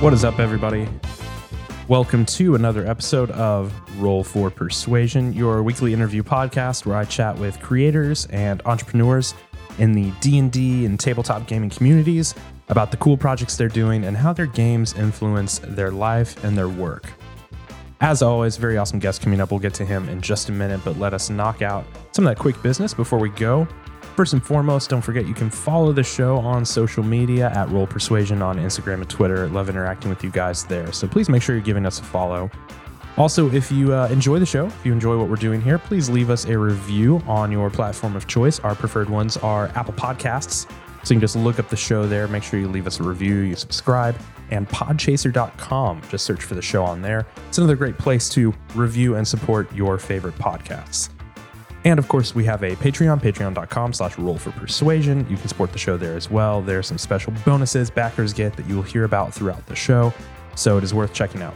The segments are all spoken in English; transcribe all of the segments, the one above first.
What is up, everybody? Welcome to another episode of Roll for Persuasion, your weekly interview podcast where I chat with creators and entrepreneurs in the D&D and tabletop gaming communities about the cool projects they're doing and how their games influence their life and their work. As always, very awesome guest coming up. We'll get to him in just a minute, but let us knock out some of that quick business before we go. First and foremost, don't forget you can follow the show on social media at Roll Persuasion on Instagram and Twitter. Love interacting with you guys there. So please make sure you're giving us a follow. Also, if you uh, enjoy the show, if you enjoy what we're doing here, please leave us a review on your platform of choice. Our preferred ones are Apple Podcasts. So you can just look up the show there, make sure you leave us a review, you subscribe, and podchaser.com. Just search for the show on there. It's another great place to review and support your favorite podcasts. And of course, we have a Patreon, patreon.com slash roll for persuasion. You can support the show there as well. There are some special bonuses backers get that you will hear about throughout the show. So it is worth checking out.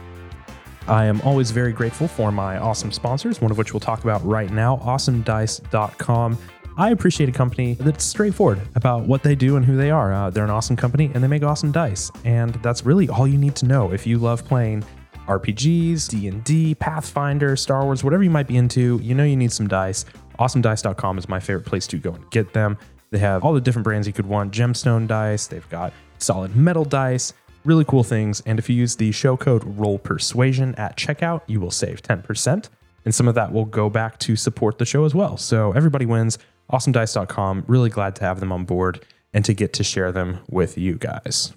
I am always very grateful for my awesome sponsors, one of which we'll talk about right now, awesomedice.com. I appreciate a company that's straightforward about what they do and who they are. Uh, they're an awesome company and they make awesome dice. And that's really all you need to know if you love playing RPGs, D&D, Pathfinder, Star Wars, whatever you might be into, you know you need some dice. AwesomeDice.com is my favorite place to go and get them. They have all the different brands you could want, gemstone dice, they've got solid metal dice, really cool things. And if you use the show code Roll Persuasion at checkout, you will save 10%. And some of that will go back to support the show as well. So everybody wins. AwesomeDice.com. Really glad to have them on board and to get to share them with you guys.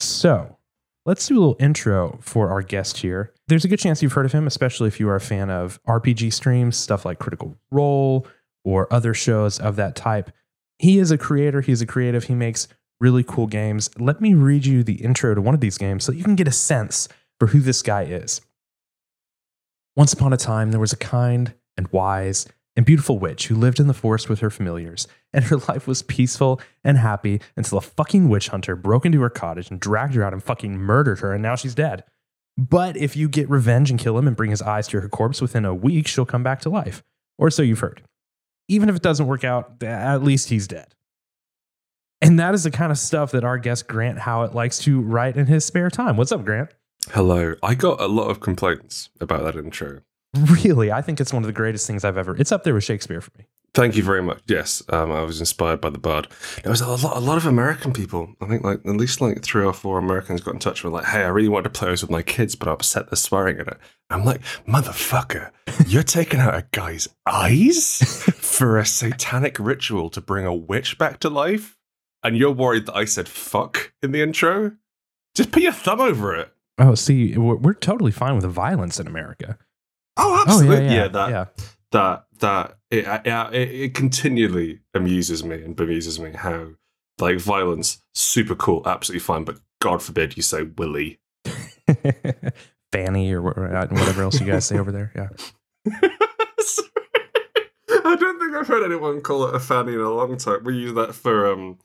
So let's do a little intro for our guest here. There's a good chance you've heard of him, especially if you are a fan of RPG streams, stuff like Critical Role or other shows of that type. He is a creator, he's a creative, he makes really cool games. Let me read you the intro to one of these games so you can get a sense for who this guy is. Once upon a time, there was a kind and wise and beautiful witch who lived in the forest with her familiars, and her life was peaceful and happy until a fucking witch hunter broke into her cottage and dragged her out and fucking murdered her, and now she's dead. But if you get revenge and kill him and bring his eyes to her corpse within a week, she'll come back to life. Or so you've heard. Even if it doesn't work out, at least he's dead. And that is the kind of stuff that our guest Grant Howitt likes to write in his spare time. What's up, Grant? Hello. I got a lot of complaints about that intro. Really, I think it's one of the greatest things I've ever. It's up there with Shakespeare for me. Thank you very much. Yes, um, I was inspired by the bard. There was a lot, a lot of American people. I think like at least like three or four Americans got in touch with like, "Hey, I really wanted to play this with my kids, but I'm upset they're swearing in it." I'm like, "Motherfucker, you're taking out a guy's eyes for a satanic ritual to bring a witch back to life, and you're worried that I said fuck in the intro? Just put your thumb over it." Oh, see, we're, we're totally fine with the violence in America. Oh, absolutely. Oh, yeah, yeah, yeah, that yeah. that that it, it, it, it continually amuses me and bemuses me how like violence super cool absolutely fine but god forbid you say willy Fanny or or whatever else you guys say over there. Yeah. i don't think i've heard anyone call it a fanny in a long time we use that for um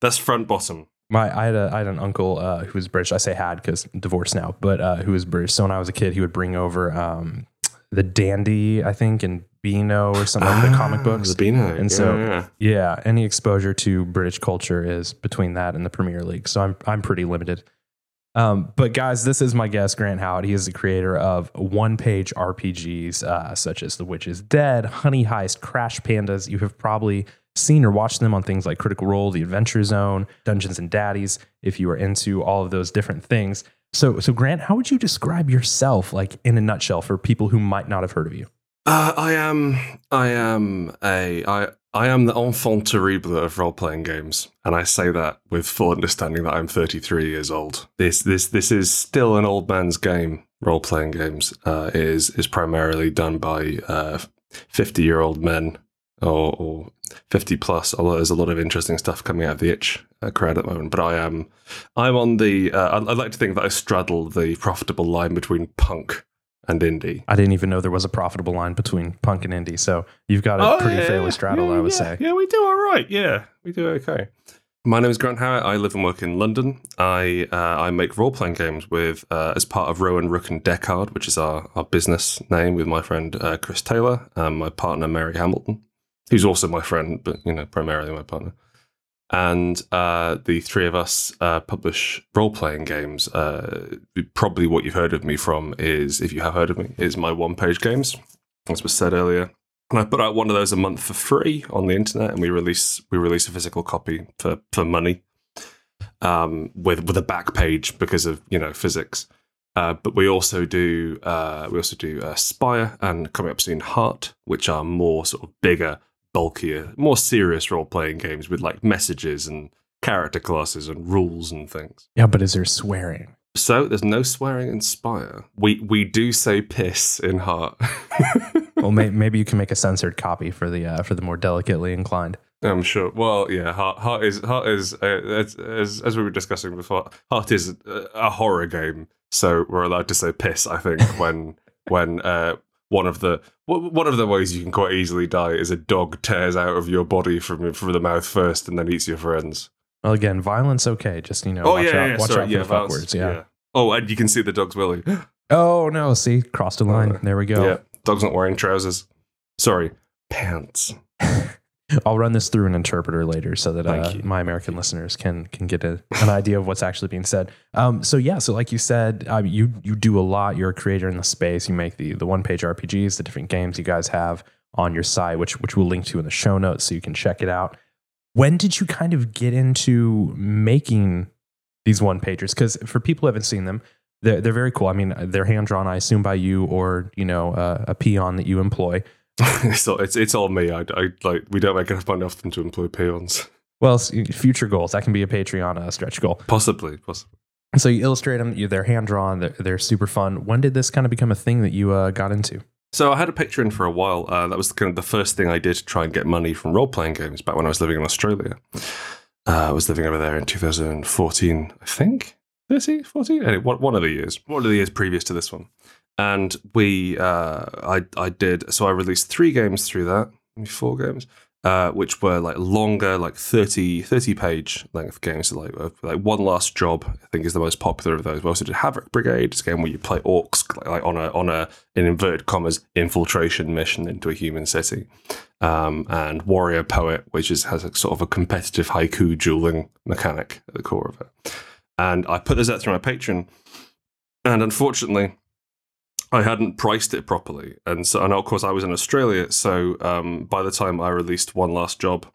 that's front bottom My, I had, a, I had an uncle uh, who was British. I say had because divorced now, but uh, who was British. So when I was a kid, he would bring over um, the Dandy, I think, and Beano or something like the comic Ah, books. the Beano. And yeah, so- yeah. Yeah, any exposure to British culture is between that and the Premier League. So I'm I'm pretty limited. Um, but guys, this is my guest, Grant Howitt. He is the creator of one-page RPGs uh, such as The Witch is Dead, Honey Heist, Crash Pandas. You have probably seen or watched them on things like Critical Role, The Adventure Zone, Dungeons and Daddies. If you are into all of those different things, so so Grant, how would you describe yourself, like in a nutshell, for people who might not have heard of you? Uh, I am, I am a, I, I am the enfant terrible of role playing games, and I say that with full understanding that I'm 33 years old. This, this, this is still an old man's game. Role playing games uh, is is primarily done by 50 year old men or, or 50 plus. Although there's a lot of interesting stuff coming out of the itch uh, crowd at the moment. But I am, I'm on the. Uh, I, I like to think that I straddle the profitable line between punk and indie. I didn't even know there was a profitable line between punk and indie. So you've got it pretty fairly straddled, Oh, yeah, I would yeah. say. Yeah, we do all right. Yeah, we do okay. My name is Grant Howitt. I live and work in London. I uh, I make role playing games with uh, as part of Rowan Rook and Decard, which is our, our business name, with my friend uh, Chris Taylor and my partner Mary Hamilton, who's also my friend, but you know primarily my partner. and uh, the three of us uh, publish role playing games. Uh, probably what you've heard of me from is, if you have heard of me, is my one page games, as was said earlier. And I put out one of those a month for free on the internet, and we release we release a physical copy for for money, um, with with a back page because of you know physics. Uh, but we also do uh, we also do uh, Spire and coming up soon Heart, which are more sort of bigger, bulkier, more serious role playing games with like messages and character classes and rules and things. Yeah, but is there swearing? So there's no swearing in Spire. We we do say piss in Heart. well, may, maybe you can make a censored copy for the uh, for the more delicately inclined. I'm sure. Well, yeah, Heart, Heart is Heart is uh, as, as as we were discussing before. Heart is a, a horror game, so we're allowed to say piss. I think when when uh, one of the one of the ways you can quite easily die is a dog tears out of your body from from the mouth first and then eats your friends. Well, again, violence okay. Just you know, Oh watch yeah, out, yeah, watch sorry, out for yeah, the fuck words. Yeah. Oh, and you can see the dog's willy. Oh no, see, crossed a line. Uh, there we go. Yeah, dog's not wearing trousers. Sorry, pants. I'll run this through an interpreter later so that uh, my American listeners can can get a, an idea of what's actually being said. Um, so yeah, so like you said, uh, you you do a lot. You're a creator in the space. You make the the one page RPGs, the different games you guys have on your site, which which we'll link to in the show notes so you can check it out. When did you kind of get into making these one pagers? Because for people who haven't seen them, they're they're very cool. I mean, they're hand drawn, I assume, by you or you know uh, a peon that you employ. it's, all, it's it's all me. I, I like we don't make enough money often to employ peons. Well, future goals that can be a Patreon uh, stretch goal. Possibly, possibly. So you illustrate them. You, they're hand drawn. They're, they're super fun. When did this kind of become a thing that you uh, got into? So I had a Patreon for a while. Uh, that was kind of the first thing I did to try and get money from role playing games back when I was living in Australia. Uh, I was living over there in 2014, I think. 13, 14? Anyway, one of the years. One of the years previous to this one. And we, uh, I, I did, so I released three games through that, four games, uh, which were like longer, like 30, 30 page length games. So like, like One Last Job, I think is the most popular of those. We also did Havoc Brigade, it's a game where you play orcs like, like on a, on a, in inverted commas, infiltration mission into a human city. Um, and Warrior Poet, which is, has a sort of a competitive haiku dueling mechanic at the core of it. And I put this out through my Patreon, and unfortunately, I hadn't priced it properly, and so and of course I was in Australia. So um, by the time I released One Last Job,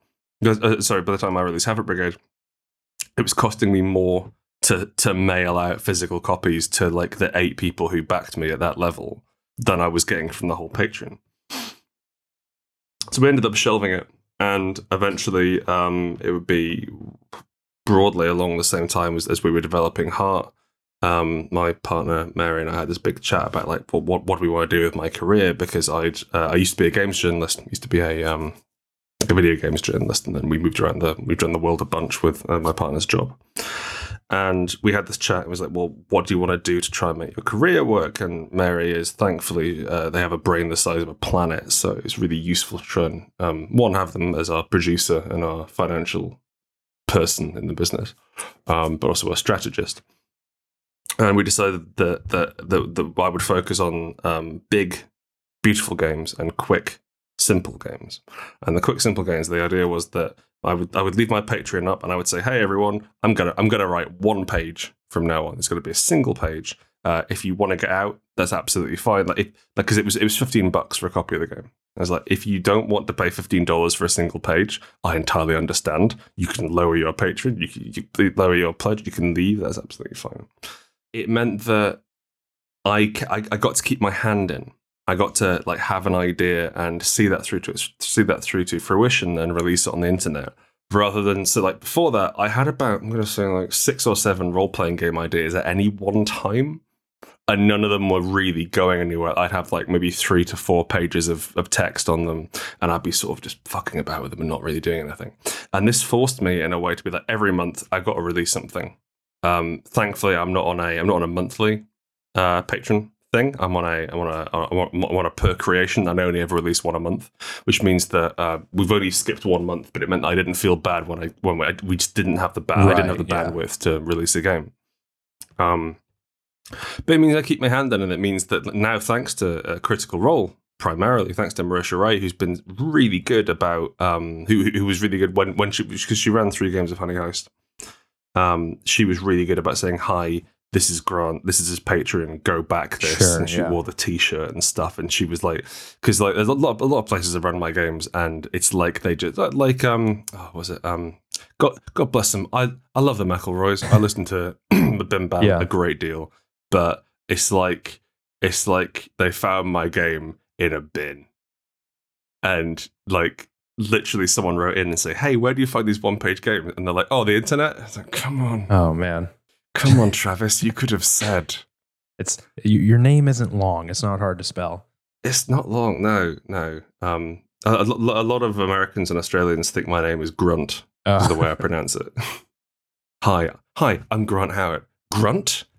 uh, sorry, by the time I released Havoc Brigade, it was costing me more to to mail out physical copies to like the eight people who backed me at that level than I was getting from the whole Patreon. So we ended up shelving it, and eventually um, it would be broadly along the same time as, as we were developing Heart. Um, my partner Mary and I had this big chat about like what what, what do we want to do with my career because I'd uh, I used to be a games journalist, used to be a um, a video games journalist, and then we moved around the moved around the world a bunch with uh, my partner's job. And we had this chat. It was like, well, what do you want to do to try and make your career work? And Mary is thankfully uh, they have a brain the size of a planet, so it's really useful to try and um, one have them as our producer and our financial person in the business, um, but also a strategist. And we decided that that that, that I would focus on um, big, beautiful games and quick, simple games. And the quick, simple games. The idea was that I would I would leave my Patreon up and I would say, "Hey everyone, I'm gonna I'm gonna write one page from now on. It's gonna be a single page. Uh, if you want to get out, that's absolutely fine. Like because it was it was 15 bucks for a copy of the game. I was like, if you don't want to pay fifteen dollars for a single page, I entirely understand. You can lower your Patreon, you can you can lower your pledge, you can leave. That's absolutely fine. It meant that I, I I got to keep my hand in. I got to like have an idea and see that through to see that through to fruition and release it on the internet. Rather than so like before that, I had about I'm gonna say like six or seven role playing game ideas at any one time and none of them were really going anywhere. I'd have like maybe three to four pages of, of text on them, and I'd be sort of just fucking about with them and not really doing anything. And this forced me in a way to be like every month I got to release something. Um, thankfully, I'm not on a I'm not on a monthly uh, patron thing. I'm on a I'm on a I'm on- a per creation. I only ever release one a month, which means that uh, we've only skipped one month. But it meant I didn't feel bad when I when we, we just didn't have the ba- I didn't have the Right, yeah. bandwidth to release a game. Um, but it means I keep my hand in, and it means that now, thanks to uh, Critical Role primarily thanks to Marisha Ray, who's been really good about um, who who was really good when when she because she ran three games of Honey Heist. Um, she was really good about saying hi. This is Grant. This is his Patreon. Go back this, Sure, and she yeah. wore the T-shirt and stuff. And she was like, because like there's a lot, a lot of places run my games, and it's like they just like um, oh, what was it um, God, God bless them. I I love the McElroys. I listen to the Bim Bam Yeah. a great deal, but it's like it's like they found my game in a bin, and like literally someone wrote in and say, "Hey, where do you find these one-page games?" And they're like, "Oh, the internet." Like, "Come on, Oh man, come on, Travis, you could have said." it's you, your name isn't long. It's not hard to spell. It's not long. No, no. Um, a, a a lot of Americans and Australians think my name is Grunt. Is the Uh, way I pronounce it. hi, hi. I'm Grant Howitt. Grunt.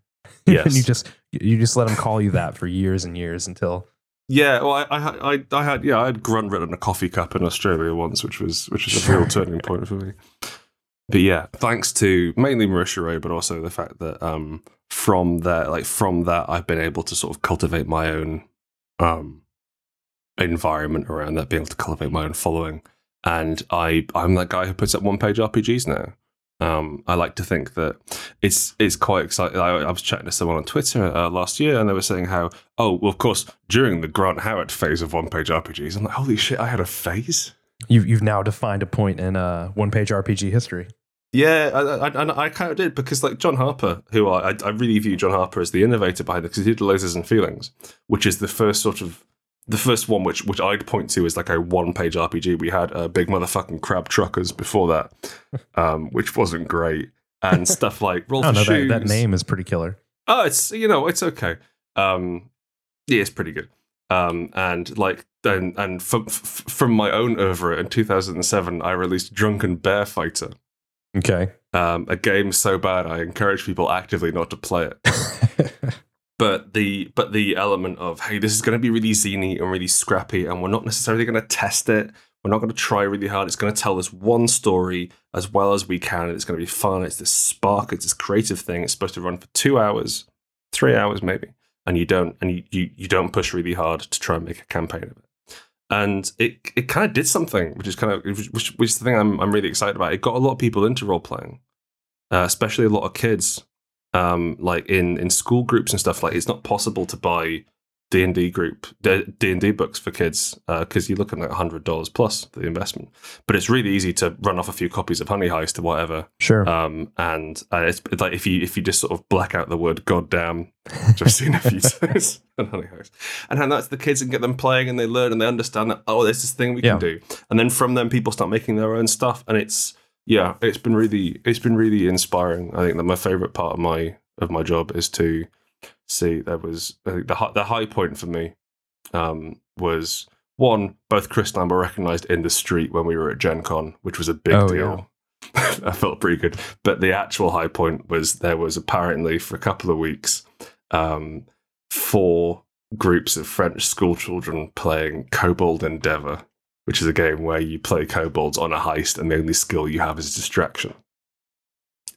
Yes. and you just you just let them call you that for years and years until Yeah, well, I, I, had- I, I had, yeah, I had grunt written on a coffee cup in Australia once, which was, which was a real turning point for me. But yeah, thanks to mainly Marisha Ray, but also the fact that um, from that, like from that, I've been able to sort of cultivate my own um, environment around that, being able to cultivate my own following. And I, I'm that guy who puts up one-page RPGs now. Um, I like to think that it's it's quite exciting. I, I was chatting to someone on Twitter uh, last year, and they were saying how, oh, well, of course, during the Grant Howitt phase of one-page RPGs, I'm like, holy shit, I had a phase. you've you've now defined a point in uh, one page RPG history. Yeah, I, I, I, I kind of did because, like John Harper, who I, I really view John Harper as the innovator behind it, because he did Lasers and Feelings, which is the first sort of the first one which which I'd point to is like a one page RPG. We had uh, big motherfucking crab truckers before that, um, which wasn't great, and stuff like roll I for know that, shoes. that name is pretty killer. Oh, it's you know it's okay. Um, yeah, it's pretty good. Um, and like and and f- f- from my own oeuvre in 2007, I released Drunken Bear Fighter, Okay. um, a game so bad I encourage people actively not to play it. But the but the element of hey, this is going to be really zany and really scrappy, and we're not necessarily going to test it. We're not going to try really hard. It's going to tell us one story as well as we can. and It's going to be fun. It's this spark. It's this creative thing. It's supposed to run for two hours, three hours maybe, and you don't and you you, you don't push really hard to try and make a campaign of it. And it it kind of did something, which is kind of which, which is the thing I'm I'm really excited about. It got a lot of people into role playing, uh, especially a lot of kids um, like in in school groups and stuff like it's not possible to buy D and D group D and D books for kids because you're looking at hundred dollars plus for the investment. But it's really easy to run off a few copies of Honey Heist or whatever, Sure. um, and uh, it's like if you if you just sort of black out the word "goddamn," which I've seen a few times on Honey Heist, and that's the kids and get them playing and they learn and they understand that oh, there's this thing we Yeah. can do, and then from them people start making their own stuff, and it's yeah, it's been really it's been really inspiring. I think that my favorite part of my of my job is to see there was I think the the high point for me um, was one both Chris and I were recognized in the street when we were at Gen Con, which was a big Oh, deal. I felt pretty good, but the actual high point was there was apparently for a couple of weeks um, four groups of French school children playing Kobold Endeavor, which is a game where you play kobolds on a heist and the only skill you have is distraction.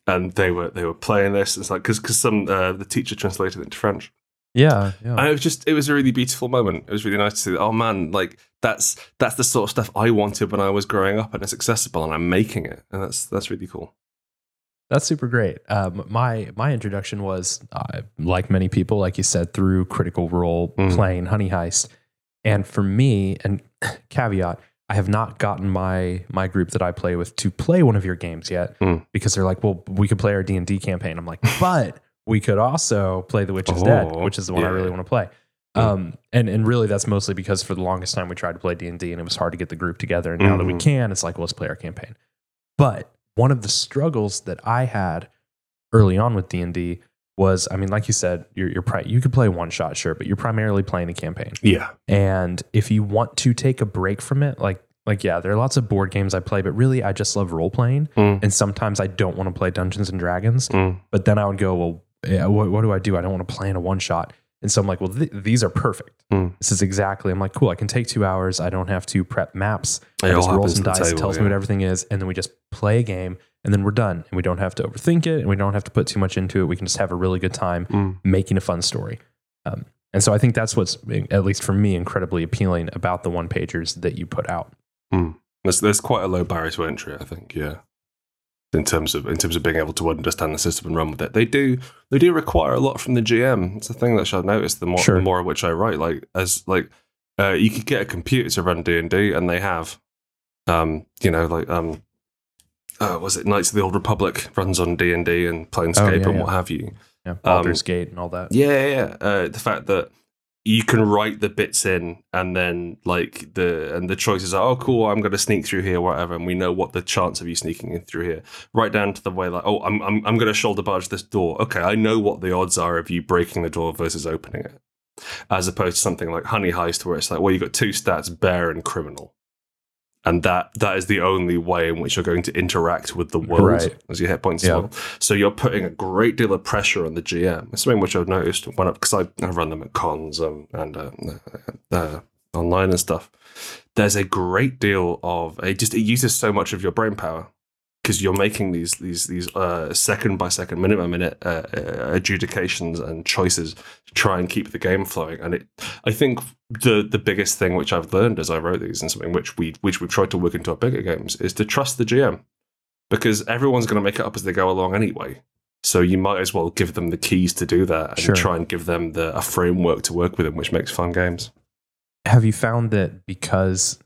And they were they were playing this. It's like because because some uh, the teacher translated it into French. yeah. Yeah. And it was just it was a really beautiful moment. It was really nice to see that. Oh man, like that's that's the sort of stuff I wanted when I was growing up, and it's accessible, and I'm making it, and that's that's really cool. That's super great. Um, my my introduction was uh, like many people, like you said, through Critical Role Mhm. playing Honey Heist, and for me, and caveat, I have not gotten my my group that I play with to play one of your games yet Mm. because they're like, well, we could play our D and D campaign. I'm like, but we could also play The Witch is Dead, Oh, which is the one I really want to play. Mm. Um, and and really, that's mostly because for the longest time we tried to play D and D, and it was hard to get the group together. And now that we Mhm. can, it's like, well, let's play our campaign. But one of the struggles that I had early on with D and D was, I mean, like you said, you're, you're pri- you could play one shot, sure, but you're primarily playing a campaign. Yeah, And if you want to take a break from it, like like yeah, there are lots of board games I play, but really I just love role playing. Mm. And sometimes I don't want to play Dungeons and Dragons. Mm. But then I would go, well, yeah, what, what do I do? I don't want to play in a one shot. And so I'm like, well, th- these are perfect. Mm. This is exactly. I'm like, cool. I can take two hours. I don't have to prep maps. It I just roll some dice. it table, tells yeah. me what everything is, and then we just play a game, and then we're done. And we don't have to overthink it, and we don't have to put too much into it. We can just have a really good time Mm. making a fun story. Um, And so I think that's what's, at least for me, incredibly appealing about the one pagers that you put out. There's there's quite a low barrier to entry, I think. Yeah, in terms of in terms of being able to understand the system and run with it, they do they do require a lot from the GM. It's a thing that I've noticed. The more Sure. the more which I write, like as like uh, you could get a computer to run D and D, and they have, um, you know, like um, uh, was it Knights of the Old Republic runs on D and D and Planescape Oh, yeah, and yeah. what have you. Yeah, Um, Baldur's Gate and all that. Yeah, yeah, yeah. Uh, the fact that you can write the bits in, and then like the and the choices are, oh, cool, I'm going to sneak through here, whatever, and we know what the chance of you sneaking in through here, right down to the way like, oh, I'm I'm I'm going to shoulder barge this door. Okay, I know what the odds are of you breaking the door versus opening it, as opposed to something like Honey Heist, where it's like, well, you got two stats, bear and criminal. And that that is the only way in which you're going to interact with the world Right. as your hit points Yeah. well. So you're putting a great deal of pressure on the GM. It's something which I've noticed when because I, I run them at cons um, and uh, uh, uh, online and stuff. There's a great deal of it. Just it uses so much of your brain power because you're making these these these uh, second by second, minute by minute uh, uh, adjudications and choices to try and keep the game flowing. And it, I think the the biggest thing which I've learned as I wrote these and something which we which we've tried to work into our bigger games is to trust the GM because everyone's going to make it up as they go along anyway. So you might as well give them the keys to do that and Sure. try and give them the a framework to work with them, which makes fun games. Have you found that because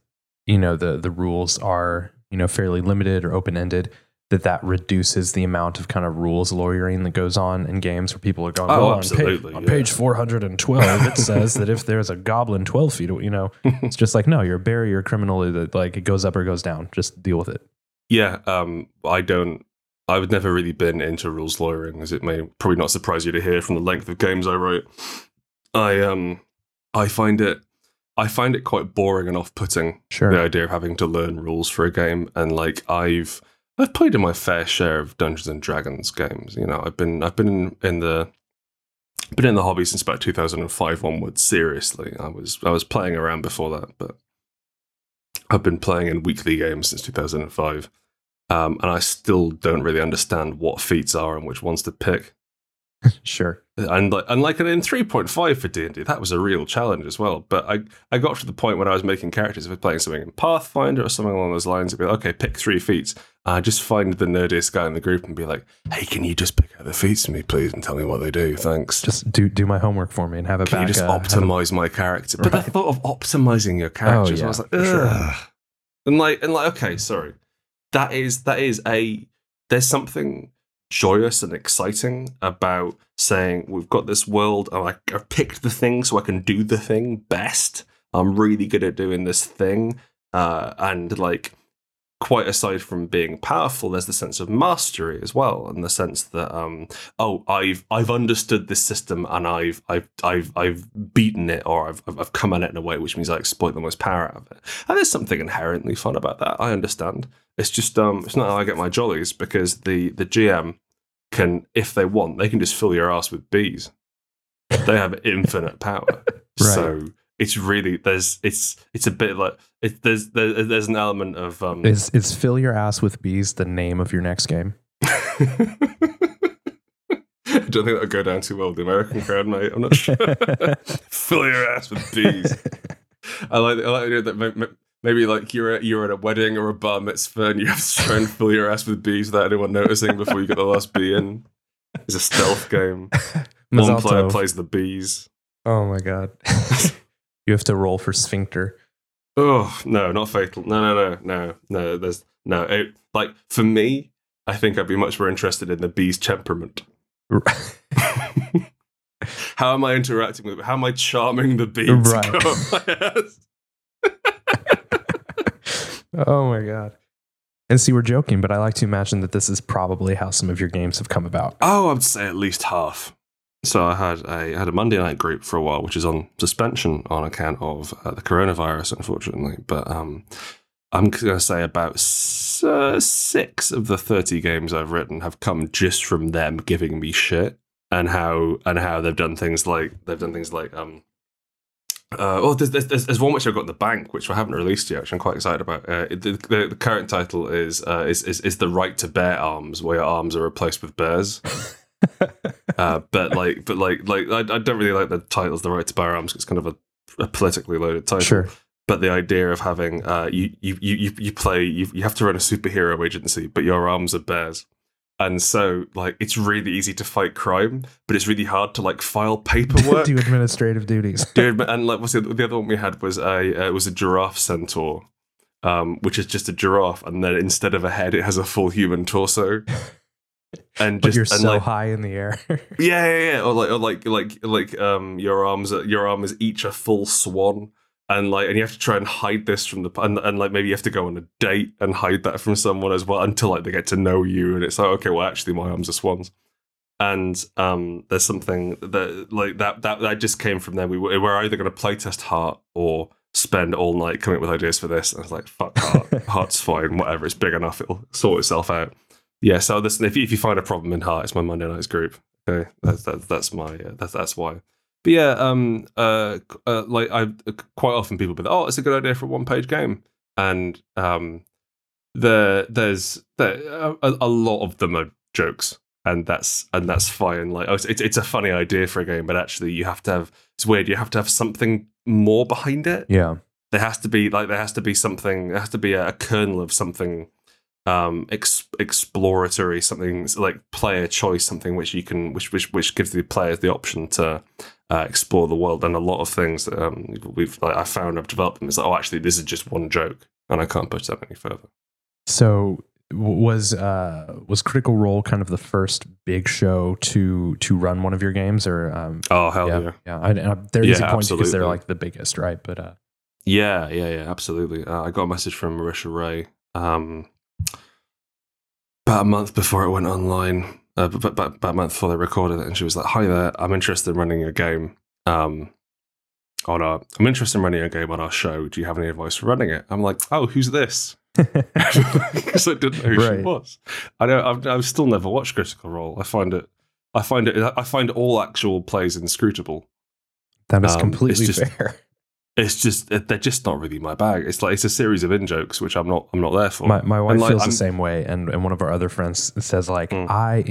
you know the the rules are you know fairly limited or open ended, that that reduces the amount of kind of rules lawyering that goes on in games where people are going, Oh, well, on, absolutely, page, on page four hundred and twelve, it says that if there's a goblin twelve feet, you know, it's just like no, you're a barrier criminal that like it goes up or goes down. Just deal with it. Yeah, um, I don't. I've never really been into rules lawyering, as it may probably not surprise you to hear from the length of games I wrote. I um, I find it, I find it quite boring and off-putting Sure. the idea of having to learn rules for a game. And like I've, I've played in my fair share of Dungeons and Dragons games. You know, I've been, I've been in, in the, been in the hobby since about 2005 onwards. Seriously, I was, I was playing around before that, but I've been playing in weekly games since 2005. Um, and I still don't really understand what feats are and which ones to pick. Sure. And like, and like in 3.5 for D&D, that was a real challenge as well. But I, I got to the point when I was making characters, if I was playing something in Pathfinder or something along those lines, I'd be like, okay, pick three feats. I just find the nerdiest guy in the group and be like, hey, can you just pick out the feats for me, please, and tell me what they do? Thanks. Just do do my homework for me and have it can back. you just uh, optimize my character? But the thought of optimizing your characters, yeah, I was like, for sure. And like, and like, okay, sorry. That is that is a there's something joyous and exciting about saying we've got this world and I, I've picked the thing so I can do the thing best. I'm really good at doing this thing. Uh, and like quite aside from being powerful, there's the sense of mastery as well, and the sense that um, oh, I've I've understood this system and I've I've I've I've beaten it or I've I've come at it in a way which means I exploit the most power out of it. And there's something inherently fun about that. I understand. It's just um, it's not how I get my jollies because the the GM can, if they want, they can just fill your ass with bees. They have infinite power. So it's really there's it's it's a bit like it, there's there, there's an element of um Is is fill your ass with bees the name of your next game? I don't think that'll go down too well with the American crowd, mate. I'm not sure. Fill your ass with bees. I like I like the idea that ma- ma- maybe like you're at, you're at a wedding or a bar mitzvah and you have to try and fill your ass with bees without anyone noticing before you get the last bee in. It's a stealth game. One player plays the bees. Oh my god. You have to roll for sphincter. Oh no, not fatal. No, no, no, no, no. There's no. It, like for me, I think I'd be much more interested in the bee's temperament. How am I interacting with? How am I charming the bee Right. to go up my oh my god. And see, we're joking, but I like to imagine that this is probably how some of your games have come about. Oh, I'd say at least half. So I had a had a Monday night group for a while, which is on suspension on account of uh, the coronavirus, unfortunately. But um, I'm going to say about s- uh, six of the thirty games I've written have come just from them giving me shit, and how and how they've done things like they've done things like um. Uh, oh, there's, there's, there's one which I've got in the bank, which I haven't released yet, which I'm quite excited about. Uh, the, the, the current title is, uh, is is is the right to bear arms, where your arms are replaced with bears. Uh, but like, but like, like I, I don't really like the titles. The right to bear arms. It's kind of a, a politically loaded title. Sure. But the idea of having uh, you, you you you play you, you have to run a superhero agency, but your arms are bears. And so, like, it's really easy to fight crime, but it's really hard to like file paperwork. Do administrative duties. Dude, and like, what's the, the other one we had was a uh, was a giraffe centaur, um, which is just a giraffe, and then instead of a head, it has a full human torso. And but just you're and, so like, high in the air. yeah, yeah, yeah, or like, or like, like, like, um, your arms, your arm is each a full swan, and like, and you have to try and hide this from the, and, and like, maybe you have to go on a date and hide that from someone as well until like they get to know you, and it's like, okay, well, actually, my arms are swans, and um, there's something that like that that that just came from there. We were, we're either going to playtest Heart or spend all night coming up with ideas for this. And I was like, fuck Heart, Heart's fine, whatever, it's big enough, it'll sort itself out. Yeah, so listen, if you, if you find a problem in Heart, it's my Monday nights group. Okay, that's that's that's my uh, that's that's why. But yeah, um, uh, uh, like I quite often people be like, oh, it's a good idea for a one page game, and um, the there's the a, a lot of them are jokes, and that's and that's fine. Like, oh, it's it's a funny idea for a game, but actually, you have to have it's weird. You have to have something more behind it. yeah. There has to be like there has to be something. There has to be a, a kernel of something um ex- exploratory something like player choice something which you can which which which gives the players the option to uh, explore the world. And a lot of things that um we've like i found i've developed them is like oh actually this is just one joke and i can't push that any further. So was uh was Critical Role kind of the first big show to to run one of your games? Or um oh hell yeah. yeah. Yeah I, I, they're Yeah, easy points because they're like the biggest right? But uh yeah yeah yeah absolutely. Uh, i got a message from marisha ray um about a month before it went online uh, but, but, about a month before they recorded it and she was like hi there i'm interested in running a game um on our i'm interested in running a game on our show do you have any advice for running it i'm like oh who's this because I didn't know who Right. she was. I know I've, I've still never watched Critical Role. I find it, I find it, I find all actual plays inscrutable. that is Um, completely just- fair It's just they're just not really my bag. It's like it's a series of in jokes which I'm not I'm not there for. my, my wife like, feels I'm- the same way and, and one of our other friends says like Mm. i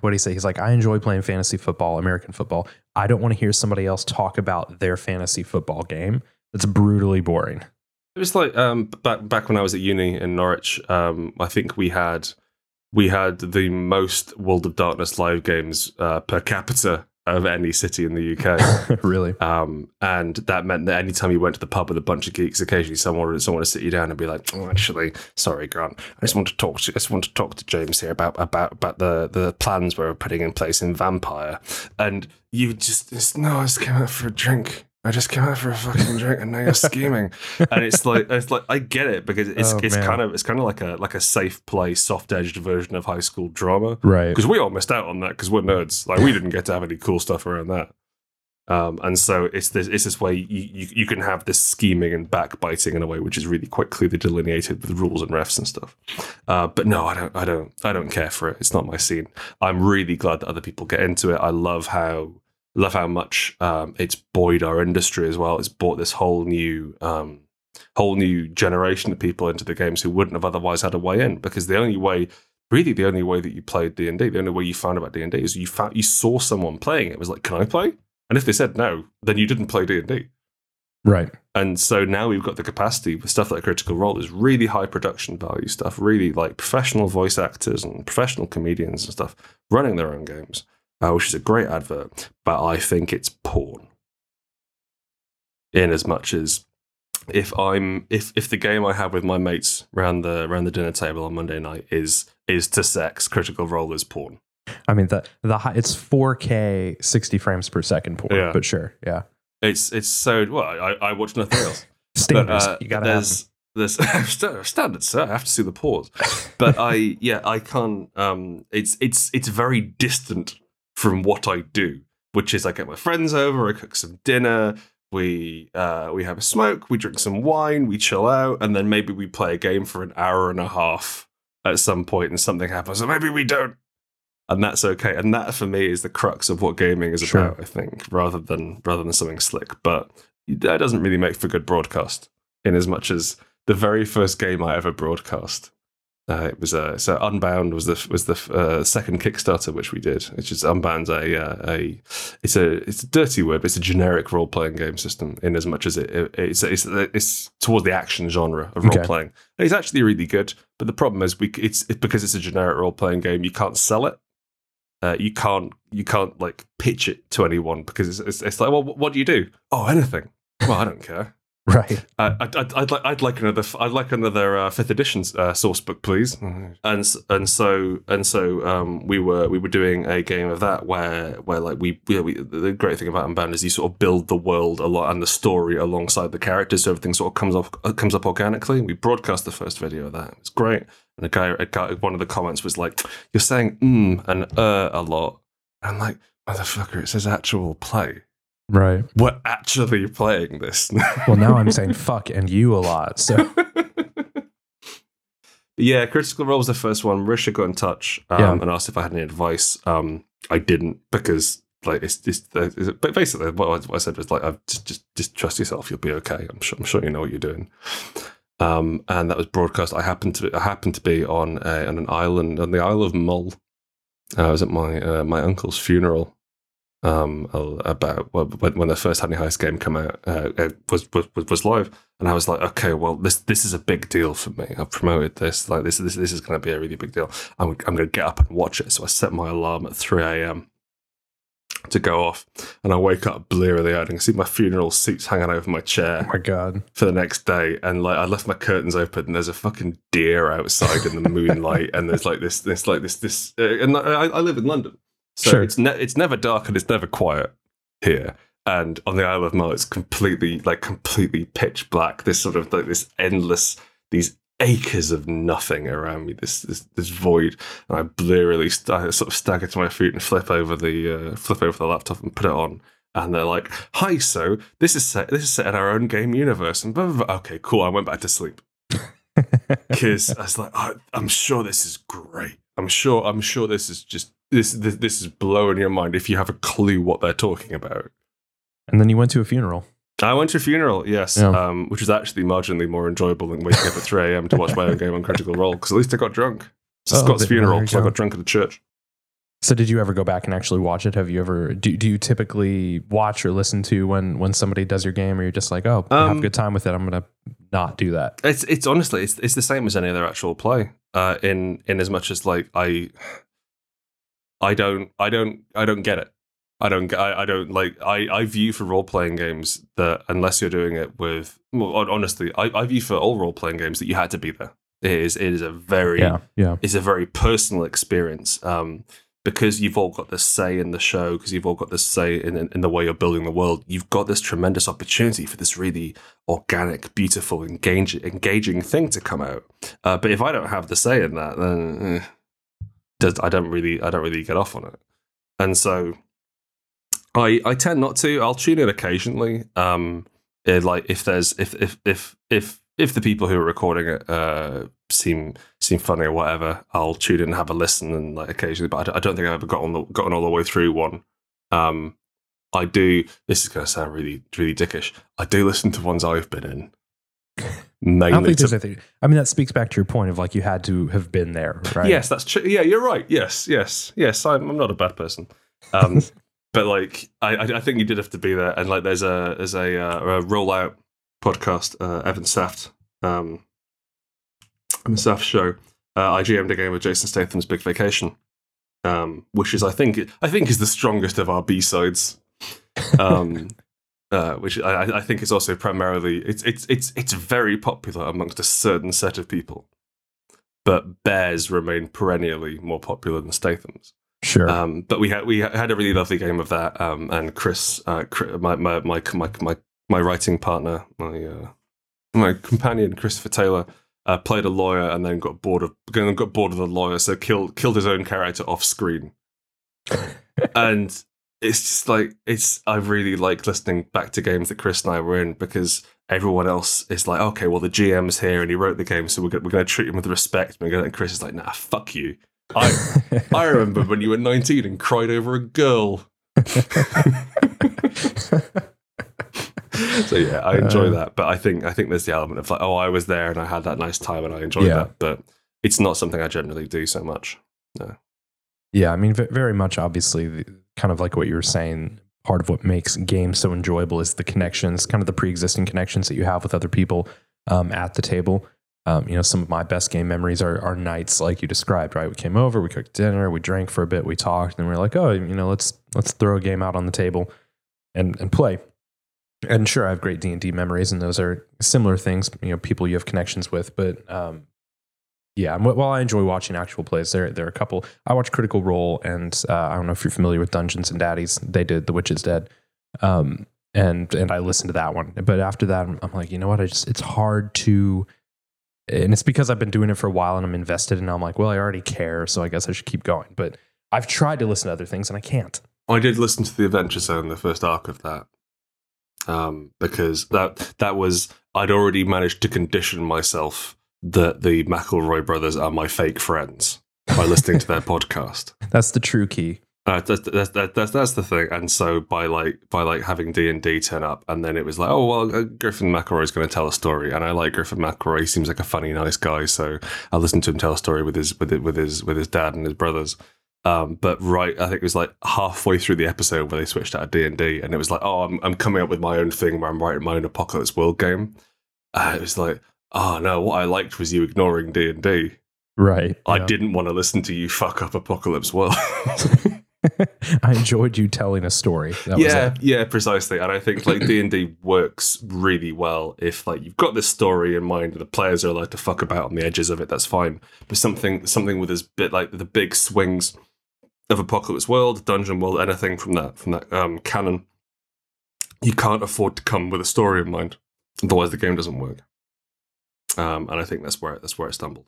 what do you say he's like i enjoy playing fantasy football american football i don't want to hear somebody else talk about their fantasy football game it's brutally boring It was like um, back back when I was at uni in Norwich. Um, I think we had we had the most World of Darkness live games uh, per capita of any city in the UK. really Um, and that meant that anytime you went to the pub with a bunch of geeks, occasionally someone would someone would sit you down and be like, oh, "Actually, sorry, Grant, I just want to talk to I just want to talk to James here about about about the the plans we're putting in place in Vampire." And you just it's, no, I just came out for a drink. I just came out for a fucking drink, and now you're scheming. and it's like it's like I get it because it's Oh, it's man. kind of it's kind of like a like a safe play, soft edged version of high school drama right because we all missed out on that because we're nerds. Like we didn't get to have any cool stuff around that. Um, and so it's this it's this way you, you you can have this scheming and backbiting in a way which is really quite clearly delineated with rules and refs and stuff. Uh, but no, I don't I don't I don't care for it. It's not my scene. I'm really glad that other people get into it. I love how love how much um, it's buoyed our industry as well. It's brought this whole new um, whole new generation of people into the games who wouldn't have otherwise had a way in because the only way really the only way that you played D&D the only way you found about D&D is you found you saw someone playing. It, it was like can I play? And if they said no then you didn't play D&D right. And so now we've got the capacity with stuff like Critical Role. Is really high production value stuff, really like professional voice actors and professional comedians and stuff running their own games, uh, which is a great advert. But I think it's porn. In as much as if I'm if if the game I have with my mates around the around the dinner table on Monday night is is to sex, Critical Role is porn. I mean the the high, it's 4K 60 frames per second porn, Yeah. but sure, yeah. It's it's so well. I, I watch nothing else. Standards, But, uh, you gotta there's there's sir. I have to see the pause. But I yeah, I can't. Um, it's it's it's very distant from what I do, which is I get my friends over, I cook some dinner, we uh we have a smoke, we drink some wine, we chill out, and then maybe we play a game for an hour and a half at some point, and something happens, or maybe we don't. And that's okay. And that for me is the crux of what gaming is Sure. about, I think, rather than rather than something slick. But that doesn't really make for good broadcast in as much as the very first game I ever broadcast Uh, it was uh, so Unbound was the was the uh, second Kickstarter which we did. Which is Unbound's a uh, a it's a it's a dirty word, but it's a generic role playing game system. In as much as it, it it's, it's it's towards the action genre of role Okay. playing. It's actually really good, but the problem is we it's, it's because it's a generic role playing game. You can't sell it. Uh, you can't you can't like pitch it to anyone because it's, it's, it's like well what do you do? Oh anything. Well I don't care. Right. Uh, I'd, I'd, I'd like I'd like another I'd like another uh, fifth edition uh, source book, please. And s- and so and so um, we were we were doing a game of that where where like we, yeah, we the great thing about Unbound is you sort of build the world a lot and the story alongside the characters, so everything sort of comes up uh, comes up organically. We broadcast the first video of that. It's great. And a guy, a guy, one of the comments was like, "You're saying mm and uh a lot." I'm like, "Motherfucker, it says actual play. Right. We're actually playing this." Well, now I'm saying fuck and you a lot. So yeah, Critical Role was the first one. Risha got in touch um, Yeah. and asked if I had any advice. Um, I didn't because like it's uh, but basically what I, what I said was like I've just, just just trust yourself. You'll be okay. I'm sure I'm sure you know what you're doing. Um, and that was broadcast. I happened to I happened to be on a, on an island on the Isle of Mull. I was at my uh, my uncle's funeral. Um, about when, when the first Honey Heist game came out, uh, it was, was was live, and I was like, okay, well, this this is a big deal for me. I've promoted this, like this this this is going to be a really big deal. I'm I'm going to get up and watch it. So I set my alarm at three a.m. to go off, and I wake up blearily eyed and see my funeral seats hanging over my chair oh my god. for the next day and like I left my curtains open and there's a fucking deer outside in the moonlight and there's like this this like this this uh, and I, I live in London so Sure. it's ne- it's never dark and it's never quiet here and on the Isle of Mull it's completely like completely pitch black this sort of like this endless these acres of nothing around me this this, this void and I blearily st- I sort of stagger to my feet and flip over the uh, flip over the laptop and put it on and they're like, "Hi, so this is set. This is set in our own game universe." And blah, blah, blah. okay, cool. I went back to sleep because I was like, oh, "I'm sure this is great. I'm sure. I'm sure this is just this, this. This is blowing your mind if you have a clue what they're talking about." And then you went to a funeral. I went to a funeral, yes, Yeah. um, which was actually marginally more enjoyable than waking up at 3 a.m. to watch my own game on Critical Role because at least I got drunk. It's Oh, Scott's funeral, so I got drunk at the church. So did you ever go back and actually watch it? Have you ever do, do you typically watch or listen to when when somebody does your game or you're just like, "Oh, have a Um, good time with it. I'm going to not do that." It's it's honestly it's it's the same as any other actual play. Uh, in in as much as like I, I don't I don't I don't get it. I don't I, I don't like I, I view for role playing games that unless you're doing it with well, honestly I, I view for all role playing games that you had to be there. It is it is a very Yeah. Yeah. it's a very personal experience um, because you've all got this say in the show, because you've all got this say in, in, in the way you're building the world. You've got this tremendous opportunity for this really organic, beautiful, engaging, engaging thing to come out. Uh, but if I don't have the say in that, then eh, does, I don't really, I don't really get off on it. And so, I I tend not to. I'll tune in occasionally. Um, it, like if there's if if if if if the people who are recording it uh seem seem funny or whatever, I'll tune in and have a listen and like occasionally. But I don't, I don't think I've ever gotten the, gotten all the way through one. Um, I do. This is going to sound really really dickish. I do listen to ones I've been in. I don't think to there's anything. I mean, that speaks back to your point of like you had to have been there, right? Yes, that's true. Yeah, you're right. Yes, yes, yes. I'm, I'm not a bad person. Um, but like, I, I think you did have to be there. And like, there's a there's a, uh, a rollout podcast, uh, Evan Saft, um, Evan Saft show. Uh, I GM'd a game with Jason Statham's Big Vacation, um, which is I think I think is the strongest of our B sides. Um, uh, which I, I think is also primarily it's it's it's it's very popular amongst a certain set of people but bears remain perennially more popular than Statham's. Sure. Um, but we had we had a really lovely game of that, um, and Chris, uh, Chri- my, my my my my my writing partner, my uh, my companion Christopher Taylor, uh, played a lawyer and then got bored of got bored of the lawyer, so killed killed his own character off screen. and it's just like it's I really like listening back to games that Chris and I were in because everyone else is like, okay, well the GM's here and he wrote the game, so we're gonna, we're going to treat him with respect. And, we're gonna, and Chris is like, nah, fuck you. I I remember when you were 19 and cried over a girl. So yeah, I enjoy Uh. that, but I think I think there's the element of like, oh, I was there and I had that nice time and I enjoyed Yeah. that. But it's not something I generally do so much. No. Yeah, I mean, v- very much. Obviously, the, kind of like what you were saying. Part of what makes games so enjoyable is the connections, kind of the pre-existing connections that you have with other people um, at the table. Um, you know, some of my best game memories are, are nights like you described. Right, we came over, we cooked dinner, we drank for a bit, we talked, and we are like, oh, you know, let's let's throw a game out on the table and and play. And sure, I have great D and D memories, and those are similar things. You know, people you have connections with, but um, yeah, while I enjoy watching actual plays, there there are a couple. I watch Critical Role, and uh, I don't know if you're familiar with Dungeons and Daddies. They did The Witch is Dead, um, and and I listened to that one. But after that, I'm, I'm, like, you know what? I just it's hard to, and it's because I've been doing it for a while and I'm invested, and I'm like, well, I already care, so I guess I should keep going. But I've tried to listen to other things, and I can't. I did listen to the Adventure Zone, the first arc of that, um, because that that was I'd already managed to condition myself that the McElroy brothers are my fake friends by listening to their podcast. That's the true key. Uh, that's, that's, that's, that's the thing, and so by like by like having D and D turn up, and then it was like, oh well, uh, Griffin McElroy is going to tell a story, and I like Griffin McElroy. He seems like a funny, nice guy, so I listened to him tell a story with his with it, with his with his dad and his brothers. Um, but right, I think it was like halfway through the episode where they switched out of D and D, and it was like, oh, I'm I'm coming up with my own thing where I'm writing my own Apocalypse World game. Uh, it was like, oh no, what I liked was you ignoring D and D. Right. I yeah. didn't want to listen to you fuck up Apocalypse World. I enjoyed you telling a story. That yeah, yeah, precisely. And I think like D and D works really well if like you've got this story in mind and the players are allowed to fuck about on the edges of it. That's fine. But something something with this bit like the big swings of Apocalypse World, Dungeon World, anything from that from that um, canon, you can't afford to come with a story in mind. Otherwise, the game doesn't work. Um, and I think that's where that's where I stumbled.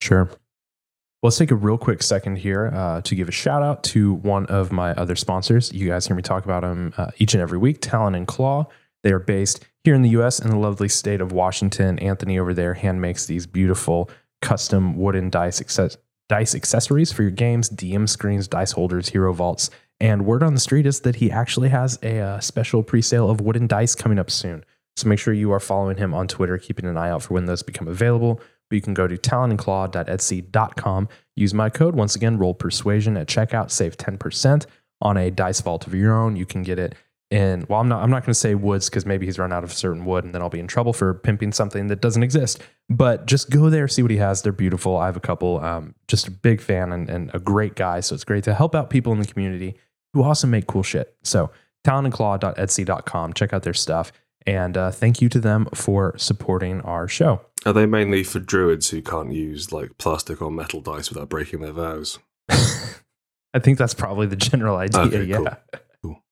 Sure. Well, let's take a real quick second here uh, to give a shout out to one of my other sponsors. You guys hear me talk about them uh, each and every week, Talon and Claw. They are based here in the US in the lovely state of Washington. Anthony over there hand makes these beautiful custom wooden dice, access- dice accessories for your games, DM screens, dice holders, hero vaults. And word on the street is that he actually has a uh, special pre sale of wooden dice coming up soon. So make sure you are following him on Twitter, keeping an eye out for when those become available. But you can go to talonandclaw.etsy.com. Use my code, once again, roll persuasion at checkout, save 10% on a dice vault of your own. You can get it in, well, I'm not, I'm not going to say woods because maybe he's run out of certain wood and then I'll be in trouble for pimping something that doesn't exist. But just go there, see what he has. They're beautiful. I have a couple, um, just a big fan and, and a great guy. So it's great to help out people in the community who also make cool shit. So talonandclaw.etsy.com. Check out their stuff. And uh, thank you to them for supporting our show. Are they mainly for druids who can't use like plastic or metal dice without breaking their vows? I think that's probably the general idea. Okay, yeah. Cool. Cool.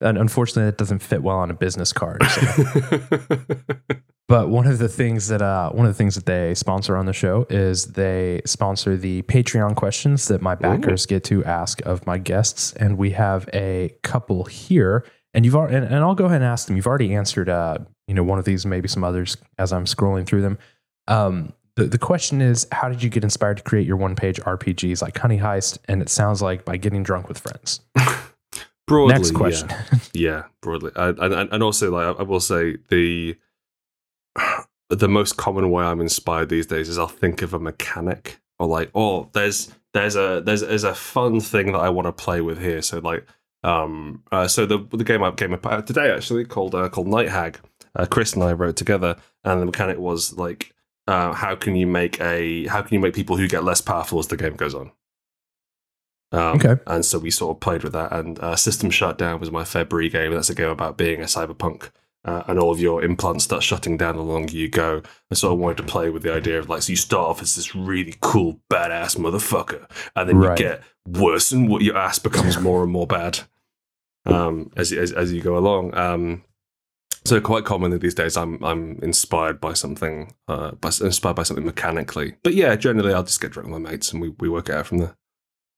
And unfortunately, that doesn't fit well on a business card. So. but one of the things that uh, one of the things that they sponsor on the show is they sponsor the Patreon questions that my backers Ooh. get to ask of my guests, and we have a couple here and you've already, and, and, I'll go ahead and ask them. You've already answered, uh, you know, one of these, maybe some others as I'm scrolling through them. Um, the, the question is, how did you get inspired to create your one page RPGs like Honey Heist? And it sounds like by getting drunk with friends. broadly, next question. Yeah, yeah broadly, and, and also like I will say the the most common way I'm inspired these days is I'll think of a mechanic or like, oh, there's there's a there's there's a fun thing that I want to play with here. So like um, uh, so the the game I came up uh, today actually called uh, called Night Hag. Uh, Chris and I wrote together, and the mechanic was like, uh, how can you make a how can you make people who get less powerful as the game goes on? Um, okay. And so we sort of played with that. And uh, System Shutdown was my February game. That's a game about being a cyberpunk. Uh, and all of your implants start shutting down the longer you go. I sort of wanted to play with the idea of like, so you start off as this really cool, badass motherfucker, and then right. you get worse, and what your ass becomes more and more bad um, as, as, as you go along. Um, so quite commonly these days, I'm I'm inspired by something, uh, by, inspired by something mechanically. But yeah, generally I'll just get drunk with my mates and we, we work out from there.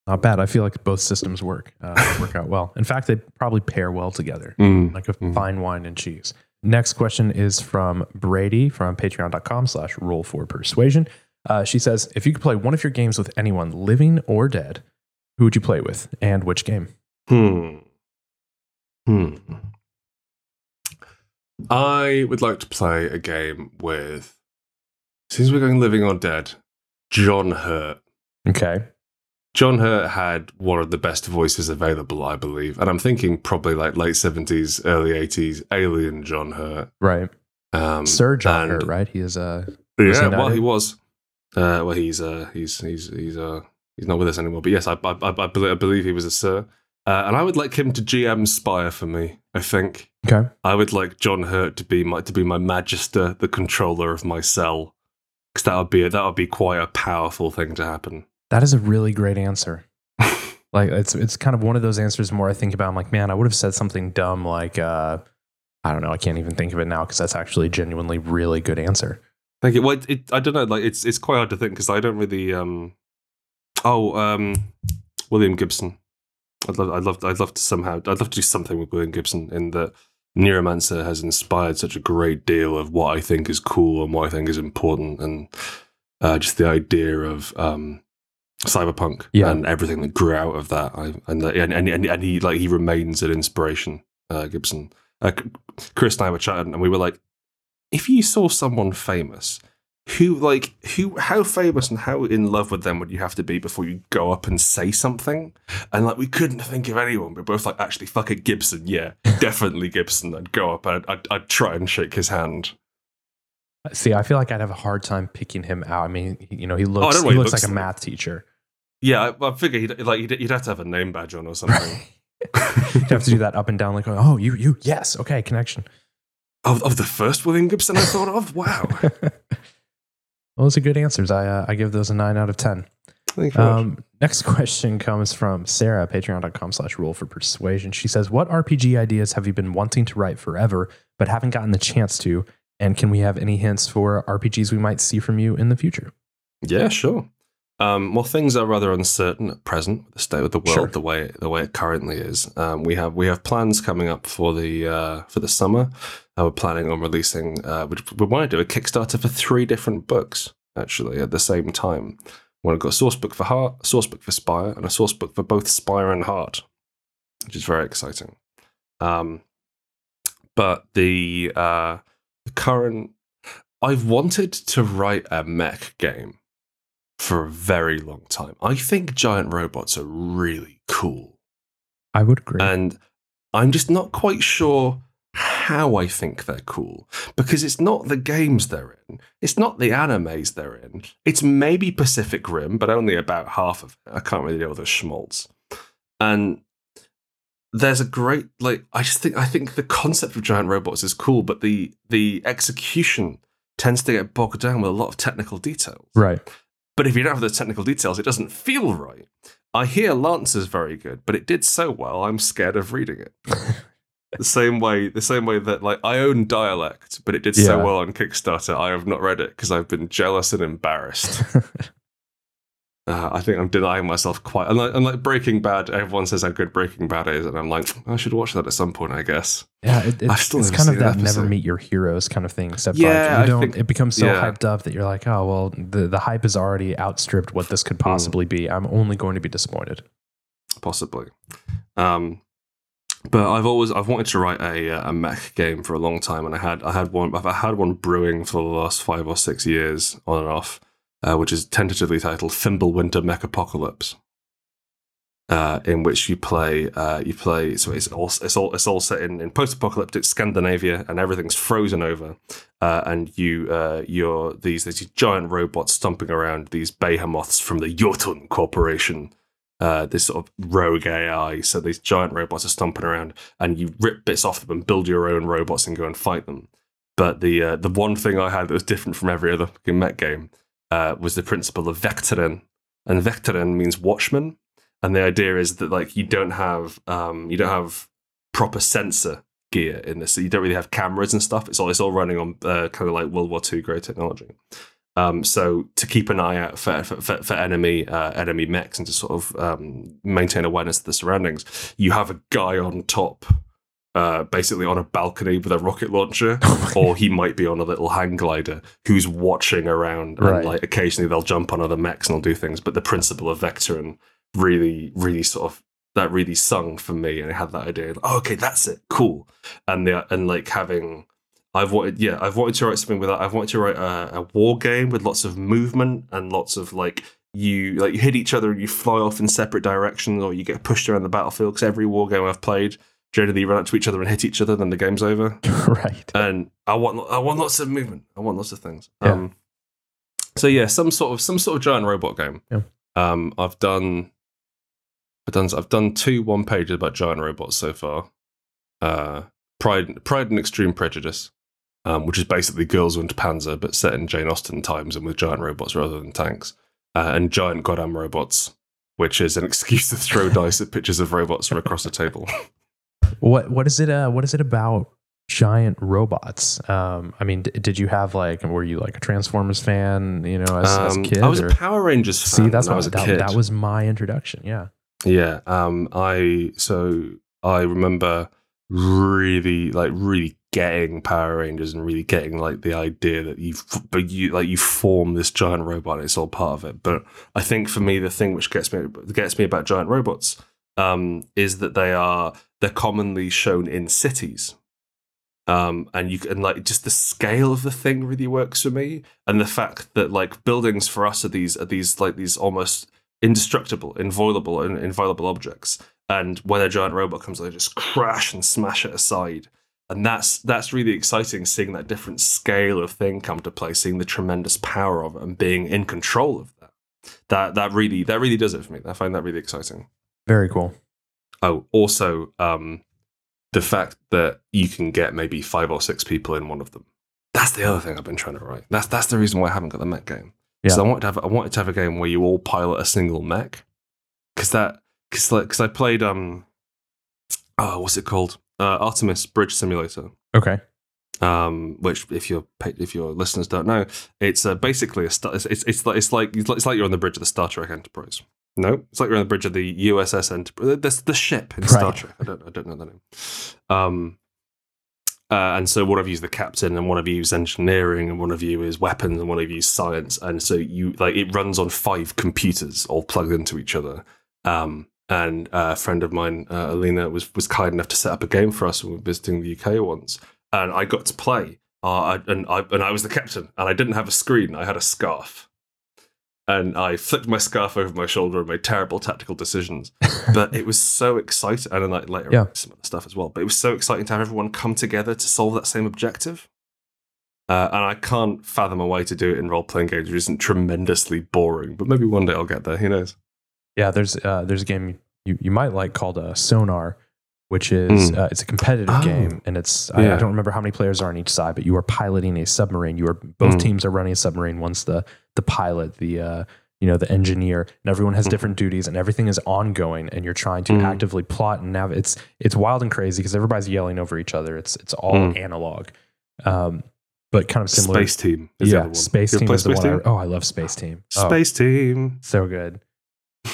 Not bad. I feel like both systems work uh, work out well. In fact, they probably pair well together, mm. like a mm. fine wine and cheese. Next question is from Brady from patreon.com slash roll for persuasion. Uh, she says, if you could play one of your games with anyone living or dead, who would you play with and which game? Hmm. Hmm. I would like to play a game with. Since we're going living or dead, John Hurt. Okay. John Hurt had one of the best voices available, I believe, and I'm thinking probably like late seventies, early eighties, Alien John Hurt. Right. Um, Sir John and- Hurt, right? He is uh Yeah, well, he was. Uh, well, he's uh, he's he's he's uh, he's not with us anymore. But yes, I I, I, I, believe, I believe he was a sir, uh, and I would like him to GM Spire for me. I think Okay. I would like John Hurt to be my to be my magister, the controller of my cell, because that would be a, that would be quite a powerful thing to happen. That is a really great answer. like it's it's kind of one of those answers more I think about. I'm like, man, I would have said something dumb like uh I don't know, I can't even think of it now because that's actually a genuinely really good answer. Thank you. Well, it, it, I don't know. Like it's it's quite hard to think because I don't really. Um, oh, um, William Gibson. I'd love. I'd love. I'd love to somehow. I'd love to do something with William Gibson in that Neuromancer has inspired such a great deal of what I think is cool and what I think is important, and uh, just the idea of um, cyberpunk Yeah. and everything that grew out of that. I, and, and and and he like he remains an inspiration. Uh, Gibson. Uh, Chris and I were chatting, and we were like, if you saw someone famous, who like who how famous and how in love with them would you have to be before you go up and say something? And like we couldn't think of anyone. We're both like, actually, fuck it, Gibson. Yeah, definitely Gibson. I'd go up and I'd, I'd, try and shake his hand. See, I feel like I'd have a hard time picking him out. I mean, you know, he oh, I looks know he he looks looks like a math teacher. Yeah, I, I figure he'd, like you'd, you'd have to have a name badge on or something. You'd have to do that up and down, like, oh, you, you, yes, okay, connection. of, of the first William Gibson I thought of. Wow. well, those are good answers. I uh, I give those a nine out of ten. Thank you. Um, next question comes from Sarah, patreon.com slash roll for persuasion. She says, What RPG ideas have you been wanting to write forever, but haven't gotten the chance to? And can we have any hints for RPGs we might see from you in the future? Yeah, sure. Um, well, things are rather uncertain at present with the state of the world, Sure. the way the way it currently is. Um, we have we have plans coming up for the uh, for the summer. Uh, we're planning on releasing. Uh, we, we want to do a Kickstarter for three different books actually at the same time. We want to got a source book for Heart, a source book for Spire, and a source book for both Spire and Heart, which is very exciting. Um, but the uh, the current, I've wanted to write a mech game for a very long time. I think giant robots are really cool. I would agree. And I'm just not quite sure how I think they're cool because it's not the games they're in, it's not the animes they're in. It's maybe Pacific Rim, but only about half of it. I can't really deal with the schmaltz. And there's a great like I just think I think the concept of giant robots is cool, but the the execution tends to get bogged down with a lot of technical details. right. But if you don't have the technical details, it doesn't feel right. I hear Lancer is very good, but it did so well, I'm scared of reading it. the same way, the same way that like I own Dialect, but it did so well on Kickstarter, I have not read it because I've been jealous and embarrassed. Uh, I think I'm denying myself quite. Unlike, unlike Breaking Bad, everyone says how good Breaking Bad is, and I'm like, I should watch that at some point, I guess. yeah, it, it's, still it's kind of that never meet your heroes kind of thing. Except Yeah, you don't, think- it becomes so yeah. hyped up that you're like, oh well, the the hype has already outstripped what this Hmm. could possibly be. I'm only going to be disappointed. possibly. Um, but I've always I've wanted to write a uh, a mech game for a long time, and I had I had one I've had one brewing for the last five or six years on and off, uh, which is tentatively titled Fimbulwinter Mech Apocalypse. Uh, in which you play, uh, you play. So it's all it's all it's all set in, in post-apocalyptic Scandinavia, and everything's frozen over. Uh, and you uh, you're these these giant robots stomping around these behemoths from the Jotun Corporation, uh, this sort of rogue AI. So these giant robots are stomping around, and you rip bits off them and build your own robots and go and fight them. But the uh, the one thing I had that was different from every other mech game uh, was the principle of vectoren, and vectoren means watchman, and the idea is that like you don't have um, you don't have proper sensor gear in this, so you don't really have cameras and stuff. It's all it's all running on uh, kind of like World War II grade technology. Um, so to keep an eye out for for, for, enemy uh, enemy mechs and to sort of um, maintain awareness of the surroundings, you have a guy on top, uh, basically on a balcony with a rocket launcher, or he might be on a little hang glider who's watching around. Right. And like occasionally they'll jump on other mechs and they'll do things. But the principle of Vectoren really, really sort of that really sung for me, and I had that idea. Like, oh, okay, that's it, cool. And the and like having I've wanted, yeah, I've wanted to write something with that. I've wanted to write a, a war game with lots of movement and lots of like you like you hit each other and you fly off in separate directions, or you get pushed around the battlefield. Because every war game I've played, generally run up to each other and hit each other, then the game's over. right. And I want, I want lots of movement. I want lots of things. Yeah. Um, so yeah, some sort of some sort of giant robot game. Yeah. Um, I've done, I've done, I've done two one pages about giant robots so far. Uh, Pride, Pride and Extreme Prejudice, um, which is basically Girls und Panzer, but set in Jane Austen times and with giant robots rather than tanks, uh, and giant goddamn robots, which is an excuse to throw dice at pictures of robots from across the table. What what is it? Uh, what is it about giant robots? Um, I mean, d- did you have like, were you like a Transformers fan? You know, as, as a Um, kid. I was or- a Power Rangers fan See, that's when I what was a that, kid. that was my introduction. Yeah. Yeah. Um. I so I remember really like really getting Power Rangers and really getting like the idea that you but you like you form this giant robot. And it's all part of it. But I think for me, the thing which gets me gets me about giant robots um is that they are they're commonly shown in cities. Um, and you can like just the scale of the thing really works for me, and the fact that like buildings for us are these are these like these almost indestructible, inviolable, and inviolable objects. And when a giant robot comes, they just crash and smash it aside. And that's that's really exciting, seeing that different scale of thing come to play, seeing the tremendous power of it, and being in control of that. That that really that really does it for me. I find that really exciting. Very cool. Oh, also, um, the fact that you can get maybe five or six people in one of them. That's the other thing I've been trying to write. That's that's the reason why I haven't got the mech game. Because Yeah. I wanted to have I wanted to have a game where you all pilot a single mech. Because that because like because I played um oh what's it called uh, Artemis Bridge Simulator. Okay. Um, which if your if your listeners don't know, it's uh, basically a it's, it's it's like it's like it's like you're on the bridge of the Star Trek Enterprise. No, it's like you're on the bridge of the USS Enterprise. The, the ship in Star Right. Trek. I don't I don't know the name. Um, uh, and so one of you is the captain, and one of you is engineering, and one of you is weapons, and one of you is science. And so you like it runs on five computers all plugged into each other. Um, and uh, a friend of mine, uh, Alina, was was kind enough to set up a game for us when we were visiting the UK once, and I got to play. Uh, I- and I and I was the captain, and I didn't have a screen. I had a scarf, and I flicked my scarf over my shoulder and made terrible tactical decisions. But it was so exciting, and then like later Yeah. some other stuff as well. But it was so exciting to have everyone come together to solve that same objective. Uh, and I can't fathom a way to do it in role playing games which isn't tremendously boring. But maybe one day I'll get there. Who knows? Yeah, there's uh, there's a game you, you might like called uh, Sonar, which is Mm. uh, it's a competitive Oh. game, and it's I, I don't remember how many players are on each side, but you are piloting a submarine. You are both Mm. teams are running a submarine. Once the the pilot, the uh, you know the engineer, and everyone has Mhm. different duties, and everything is ongoing, and you're trying to Mm. actively plot and nav. It's it's wild and crazy because everybody's yelling over each other. It's it's all Mm. analog, um, but kind of similar. Space Team is the yeah, other one. Space You Team is the Space one. I, oh, I love Space Team. Oh, Space Team. so good.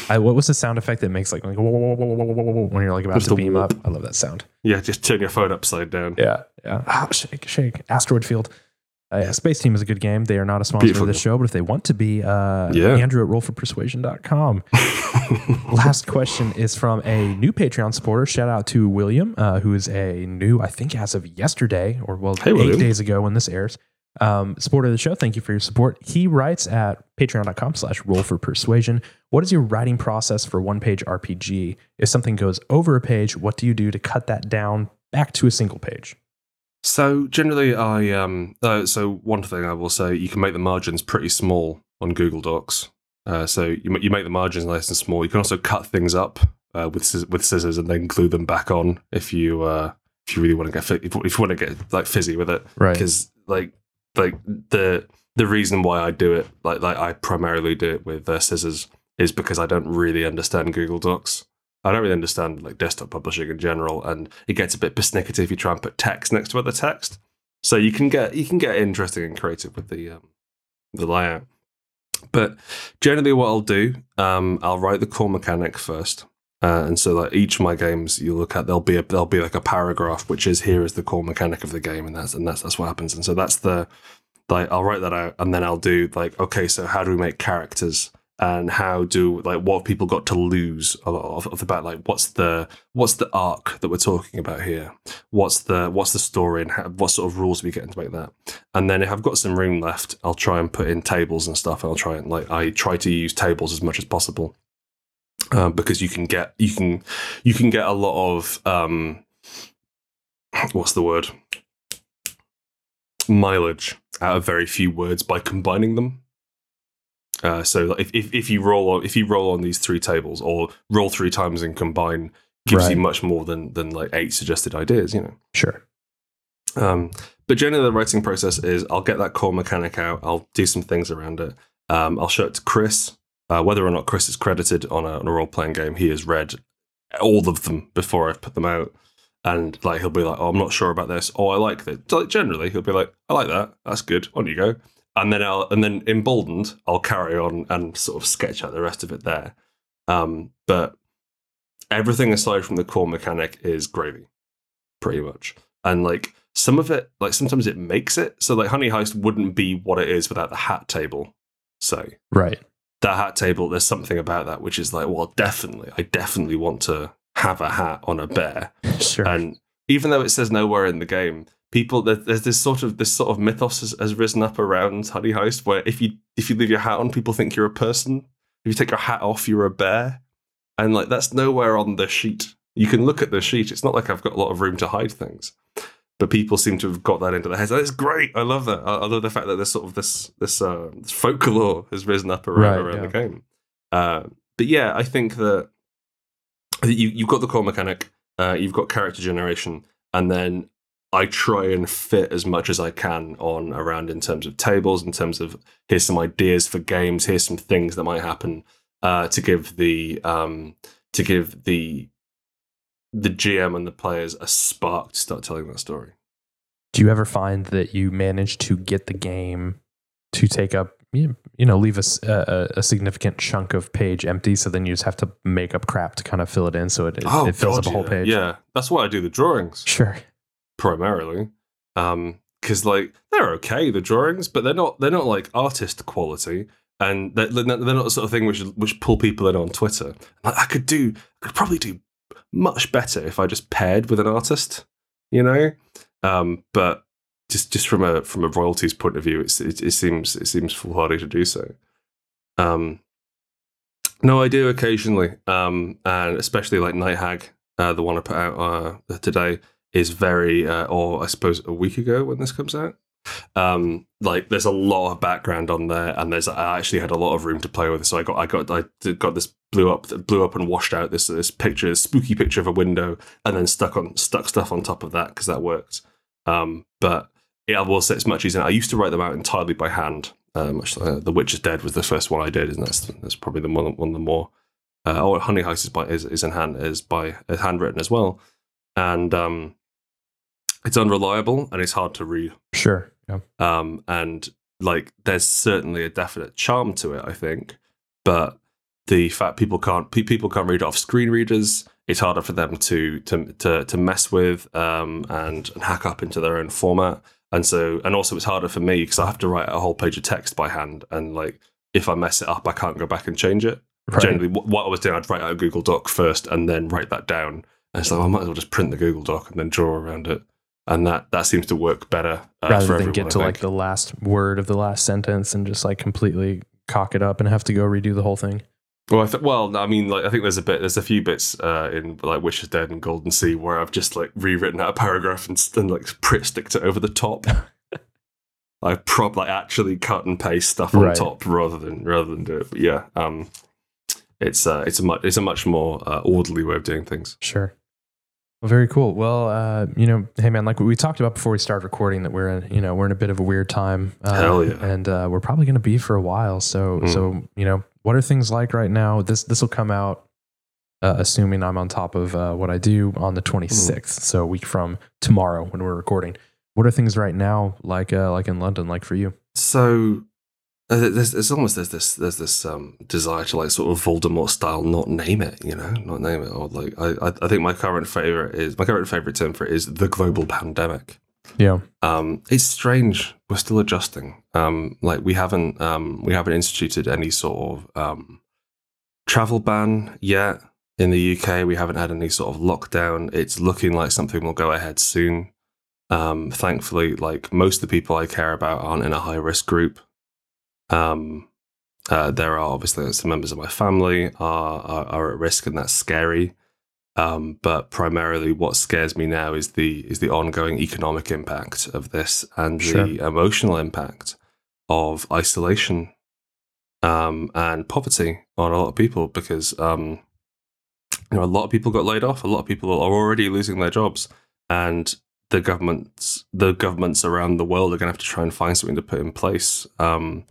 I, what was the sound effect that makes like, like when you're like about to beam whoop. up? I love that sound. Yeah, just turn your phone upside down. Yeah, yeah. Ah, shake, shake. Asteroid Field. Uh, yeah, Space Team is a good game. They are not a sponsor Beautiful of this show, but if they want to be, uh, Yeah. Andrew at rollforpersuasion.com. Last question is from a new Patreon supporter. Shout out to William, uh, who is a new, I think, as of yesterday, or well, Hey, eight William. days ago when this airs. Um, supporter of the show. Thank you for your support. He writes at patreon.com slash roll for persuasion. What is your writing process for one page RPG? If something goes over a page, what do you do to cut that down back to a single page? So generally, I um. Uh, so one thing I will say, you can make the margins pretty small on Google Docs. Uh, so you you make the margins nice and small. You can also cut things up uh, with with scissors and then glue them back on if you uh if you really want to get if, if you want to get like fizzy with it. Right. Because like like the the reason why I do it like like I primarily do it with uh, scissors is because I don't really understand Google Docs. I don't really understand like desktop publishing in general, and it gets a bit persnickety if you try and put text next to other text. So you can get you can get interesting and creative with the um, the layout. But generally, what I'll do, um, I'll write the core mechanic first, uh, and so like each of my games, you look at there'll be a there'll be like a paragraph which is here is the core mechanic of the game, and that's and that's that's what happens. And so that's the like I'll write that out, and then I'll do like okay, so how do we make characters? And how do like what have people got to lose a lot of, of bat like what's the what's the arc that we're talking about here? What's the what's the story and how, what sort of rules we getting to make that? And then if i've got some room left i'll try and put in tables and stuff i'll try and like i try to use tables as much as possible. Uh, because you can get you can you can get a lot of um what's the word? Mileage out of very few words by combining them uh, so if, if, if you roll on if you roll on these three tables or roll three times and combine gives Right. you much more than than like eight suggested ideas, you know. Sure. Um, but generally, the writing process is I'll get that core mechanic out. I'll do some things around it. Um, I'll show it to Chris. Uh, whether or not Chris is credited on a, on a role playing game, he has read all of them before I've put them out. And like he'll be like, "Oh, I'm not sure about this." Oh, I like that. So, like, generally, he'll be like, "I like that. That's good. On you go." And then I'll and then emboldened, I'll carry on and sort of sketch out the rest of it there. Um, but everything aside from the core mechanic is gravy, pretty much. And like some of it, like sometimes it makes it. So like Honey Heist wouldn't be what it is without the hat table. So Right. that hat table, there's something about that which is like, well, definitely, I definitely want to have a hat on a bear. Sure. And even though it says nowhere in the game, people there- there's this sort of this sort of mythos has, has risen up around Honey Heist where if you if you leave your hat on, people think you're a person. If you take your hat off, you're a bear. And like that's nowhere on the sheet. You can look at the sheet. It's not like I've got a lot of room to hide things. But people seem to have got that into their heads. It's great. I love that. I, I love the fact that there's sort of this this, uh, this folklore has risen up around, Right, around yeah. the game. Uh, but yeah, I think that you you've got the core mechanic, uh, you've got character generation, and then I try and fit as much as I can on around in terms of tables, in terms of here's some ideas for games, here's some things that might happen uh, to give the um, to give the the GM and the players a spark to start telling that story. Do you ever find that you manage to get the game to take up, you know, leave a significant chunk of page empty? So then you just have to make up crap to kind of fill it in so it, it, it fills up a whole yeah. page? Yeah, that's why I do the drawings. Sure. Primarily um because like they're okay the drawings but they're not they're not like artist quality and they're, they're not the sort of thing which which pull people in on twitter. Like, i could do I could probably do much better if i just paired with an artist you know? Um but just just from a from a royalties point of view it, it seems it seems foolhardy to do so. Um no i do occasionally um and especially like night hag uh, the one i put out uh, today is very, uh, or I suppose a week ago when this comes out. Um, like there's a lot of background on there, and there's I actually had a lot of room to play with. So I got I got I got this blew up blew up and washed out this this picture, this spooky picture of a window, and then stuck on stuck stuff on top of that because that worked. Um, but yeah, I will say it's much easier. I used to write them out entirely by hand. Uh, much like, the Witch is Dead was the first one I did, and that's that's probably the one one of the more. Uh, oh, Honey Heist is by is, is in hand is by is handwritten as well, and um, it's unreliable and it's hard to read. Sure. Yeah. Um, and like, there's certainly a definite charm to it, I think, but the fact people can't people can't read off screen readers. It's harder for them to to to, to mess with um, and, and hack up into their own format. And so, and also, it's harder for me because I have to write a whole page of text by hand. And like, if I mess it up, I can't go back and change it Right. generally what, what I was doing, I'd write out a Google Doc first and then write that down. And it's like, well, I might as well just print the Google Doc and then draw around it. And that that seems to work better uh, Rather than get to like the last word of the last sentence and just like completely cock it up and have to go redo the whole thing. Well, I th- well, I mean, like I think there's a bit, there's a few bits uh, in like Witch is Dead and Golden Sea where I've just like rewritten out a paragraph and, and like print sticked it over the top. I prob like actually cut and paste stuff on Right. top rather than rather than do it. But yeah, um, it's uh, it's a much it's a much more uh, orderly way of doing things. Sure. Well, very cool. Well, uh, you know, hey man, like we talked about before we started recording, that we're in, you know, we're in a bit of a weird time. Uh, Hell yeah. And uh, we're probably going to be for a while. So, Mm. so you know, what are things like right now? This this will come out, uh, assuming I'm on top of uh, what I do on the 26th. So a week from tomorrow when we're recording. What are things right now like? Uh, like in London, like for you? So there's, there's almost there's this there's this um, desire to like sort of Voldemort style not name it, you know, not name it. Or like I I, think my current favorite is my current favorite term for it is the global pandemic. Yeah. Um, it's strange. We're still adjusting. Um, like we haven't um, we haven't instituted any sort of um, travel ban yet in the UK. We haven't had any sort of lockdown. It's looking like something will go ahead soon. Um, thankfully, like most of the people I care about aren't in a high risk group. Um, uh, there are obviously some members of my family are, are, are at risk, and that's scary. Um, but primarily, what scares me now is the is the ongoing economic impact of this and Sure. the emotional impact of isolation um, and poverty on a lot of people. Because um, you know, a lot of people got laid off. A lot of people are already losing their jobs, and the governments the governments around the world are going to have to try and find something to put in place. Um,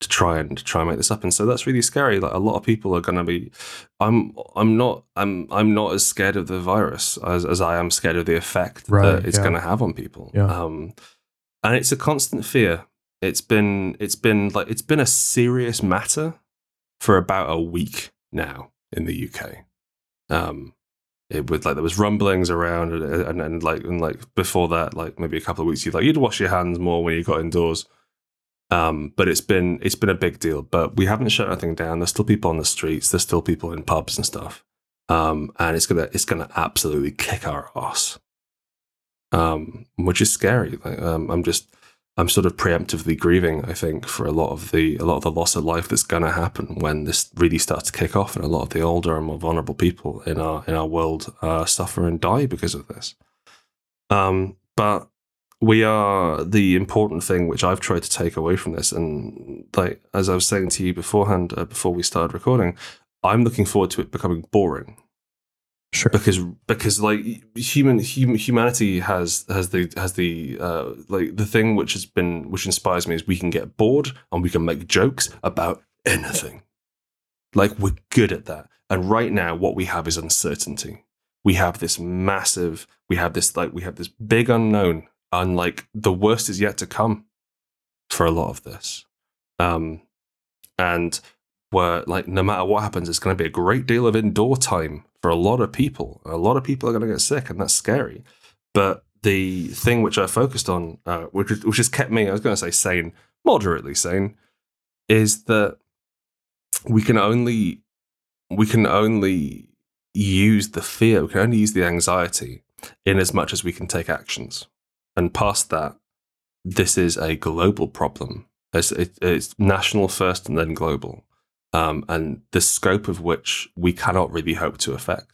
to try and to try and make this up. And so that's really scary. Like a lot of people are going to be. I'm I'm not I'm I'm not as scared of the virus as, as I am scared of the effect Right, that it's yeah. going to have on people. Yeah. Um, and it's a constant fear. It's been it's been like it's been a serious matter for about a week now in the UK. Um, it would like there was rumblings around and, and, and like and like before that, like maybe a couple of weeks, you'd like you'd wash your hands more when you got indoors. Um, but it's been it's been a big deal. But we haven't shut anything down. There's still people on the streets. There's still people in pubs and stuff. Um, and it's gonna it's gonna absolutely kick our ass. Um, which is scary. Like, um, I'm just I'm sort of preemptively grieving. I think for a lot of the a lot of the loss of life that's gonna happen when this really starts to kick off, and a lot of the older and more vulnerable people in our in our world uh, suffer and die because of this. Um, but we are the important thing which I've tried to take away from this, and like as I was saying to you beforehand, uh, before we started recording, I'm looking forward to it becoming boring Sure. because because like human hum, humanity has has the has the uh, like the thing which has been which inspires me is we can get bored and we can make jokes about anything. Like we're good at that. And right now, what we have is uncertainty. We have this massive. We have this like we have this big unknown, and like the worst is yet to come for a lot of this. Um, and where like no matter what happens, it's going to be a great deal of indoor time for a lot of people. A lot of people are going to get sick, and that's scary. But the thing which I focused on, uh, which which has kept me, I was going to say sane, moderately sane, is that we can only we can only use the fear, we can only use the anxiety in as much as we can take actions. And past that, this is a global problem. It's, it, it's national first and then global um, and the scope of which we cannot really hope to affect.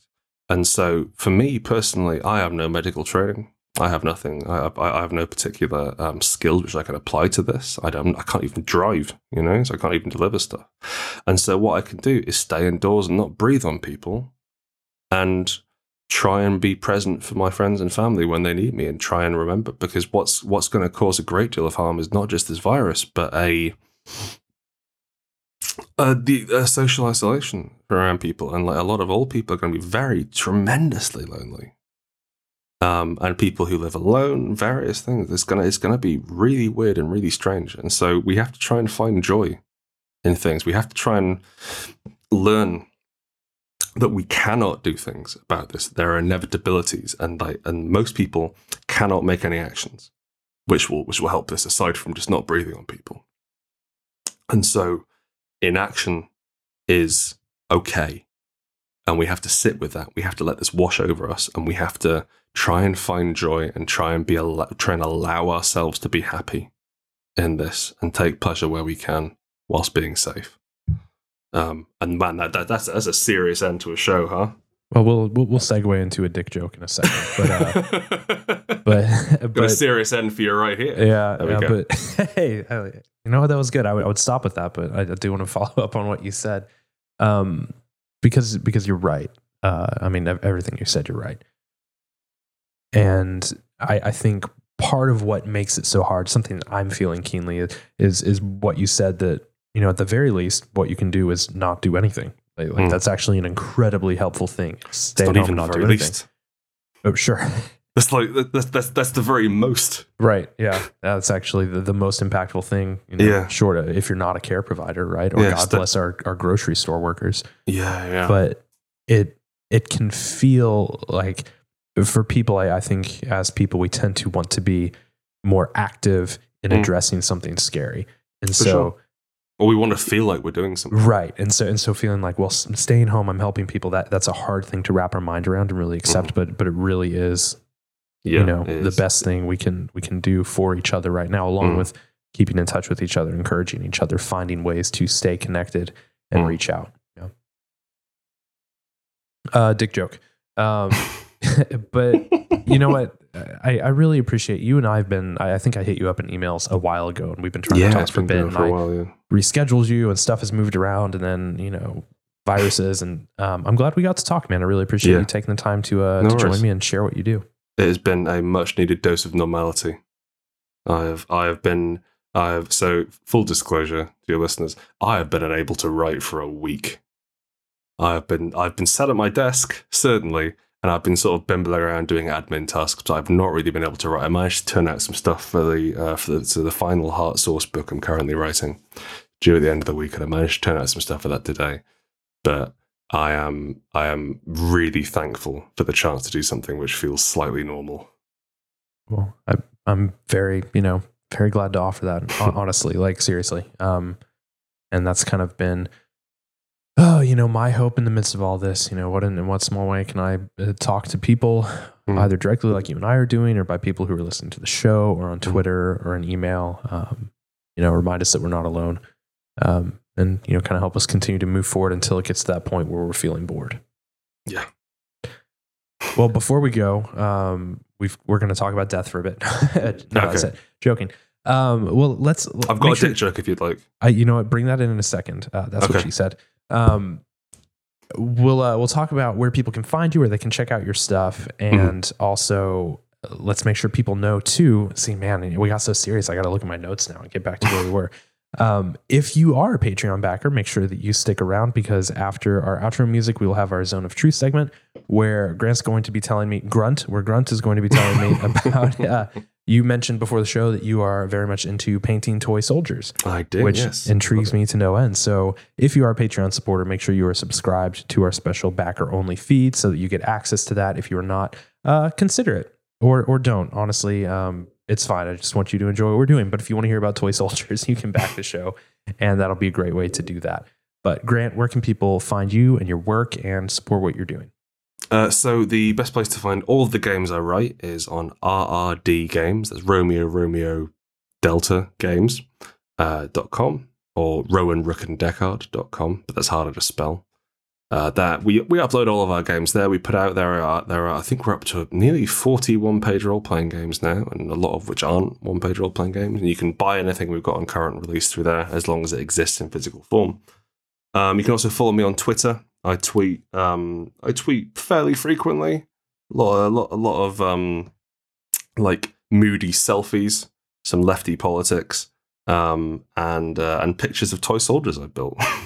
And so, for me personally, I have no medical training. I have nothing. I, I I have no particular um, skills which I can apply to this. I don't. I can't even drive. You know, so I can't even deliver stuff. And so, what I can do is stay indoors and not breathe on people, and try and be present for my friends and family when they need me, and try and remember. Because what's what's going to cause a great deal of harm is not just this virus, but a uh, the uh, social isolation around people, and like a lot of old people are going to be very tremendously lonely. Um, and people who live alone, various things. It's gonna it's gonna be really weird and really strange. And so we have to try and find joy in things. We have to try and learn that we cannot do things about this. There are inevitabilities, and like and most people cannot make any actions, which will which will help this aside from just not breathing on people. And so inaction is okay. And we have to sit with that. We have to let this wash over us and we have to try and find joy and try and be al- try and allow ourselves to be happy in this and take pleasure where we can whilst being safe. Um, and man, that, that that's that's a serious end to a show, huh? Well, we'll we'll, we'll segue into a dick joke in a second, but uh, but Got a serious end for you right here. yeah, yeah go. but hey, you know what? That was good. I would I would stop with that, but I, do want to follow up on what you said, um, because because you're right. Uh, I mean, everything you said, you're right, and I I think part of what makes it so hard, something that I'm feeling keenly, is is, is what you said that you know at the very least, what you can do is not do anything. Like, like Mm. that's actually an incredibly helpful thing. Stay it's not even not do anything. least. Oh, sure. That's like that's that's that's the very most. Right. Yeah. That's actually the, the most impactful thing. You know, Yeah. Short of if you're not a care provider, right? Or Yeah, God bless our, our grocery store workers. Yeah, yeah. But it it can feel like for people, I, I think as people, we tend to want to be more active in Mm. addressing something scary. And For so, sure. Or we want to feel like we're doing something. right. And so, and so feeling like, well, staying home, I'm helping people. That that's a hard thing to wrap our mind around and really accept, but, but it really is. Yeah, you know, the best thing we can, we can do for each other right now, along Mm. with keeping in touch with each other, encouraging each other, finding ways to stay connected and Mm. reach out. Yeah. Uh, dick joke. Um, but you know what? I, I really appreciate you and I've been. I, I think I hit you up in emails a while ago, and we've been trying to talk for a bit. For a I while. Yeah. rescheduled you, and stuff has moved around, and then you know viruses, and um, I'm glad we got to talk, man. I really appreciate Yeah. you taking the time to uh, No to join me and share what you do. it has been a much needed dose of normality. I have I have been I have so full disclosure to your listeners, I have been unable to write for a week. I have been I've been sat at my desk, certainly, and I've been sort of bimbling around doing admin tasks, but I've not really been able to write. I managed to turn out some stuff for the uh, for the, so the final heart source book I'm currently writing due at the end of the week, and I managed to turn out some stuff for that today. But I am I am really thankful for the chance to do something which feels slightly normal. Well, I, I'm very, you know, very glad to offer that. honestly, like seriously. Um, and that's kind of been, oh, you know, my hope in the midst of all this. You know, what in, in what small way can I uh, talk to people, Mm. either directly like you and I are doing, or by people who are listening to the show, or on Mm. Twitter or an email. Um, you know, remind us that we're not alone, um, and you know, kind of help us continue to move forward until it gets to that point where we're feeling bored. Yeah. Well, before we go, um, we've, we're going to talk about death for a bit. no, that's it. Joking. Um, well, let's. I've got a sure- dick joke if you'd like. I, you know what? Bring that in in a second. Uh, that's what she said. Um, we'll uh, we'll talk about where people can find you, where they can check out your stuff, Mm-hmm. and also uh, let's make sure people know too. See, man, we got so serious. I got to look at my notes now and get back to where we were. Um, if you are a Patreon backer, make sure that you stick around because after our outro music, we will have our Zone of Truth segment where Grant's going to be telling me Grunt, where Grunt is going to be telling me about. Uh, you mentioned before the show that you are very much into painting toy soldiers I did, which yes. intrigues me to no end. So, if you are a Patreon supporter, make sure you are subscribed to our special backer only feed so that you get access to that. If you are not, uh, consider it or or don't. Honestly, um, it's fine. I just want you to enjoy what we're doing. But if you want to hear about toy soldiers, you can back the show, and that'll be a great way to do that. But Grant, where can people find you and your work and support what you're doing? Uh, so the best place to find all the games I write is on RRD Games. That's Romeo Romeo Delta Games uh, dot com or Rowan Rook and Decard dot com, but that's harder to spell. Uh, that we we upload all of our games there. We put out there are there are I think we're up to nearly forty one page role playing games now, and a lot of which aren't one page role playing games. And you can buy anything we've got on current release through there as long as it exists in physical form. Um, you can also follow me on Twitter. I tweet um, I tweet fairly frequently. A lot a lot a lot of um, like moody selfies, some lefty politics, um, and uh, and pictures of toy soldiers I built.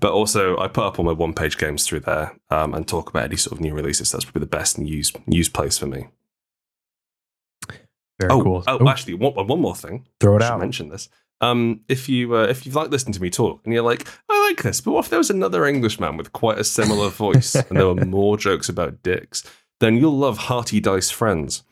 but also, I put up all my one page games through there um, and talk about any sort of new releases. That's probably the best news news place for me. Very oh, cool. oh, Ooh, actually, one, one more thing. throw it I out. mention this. Um, if you uh, if you like listening to me talk and you're like, I like this, but what if there was another Englishman with quite a similar voice and there were more jokes about dicks? Then you'll love Hearty Dice Friends.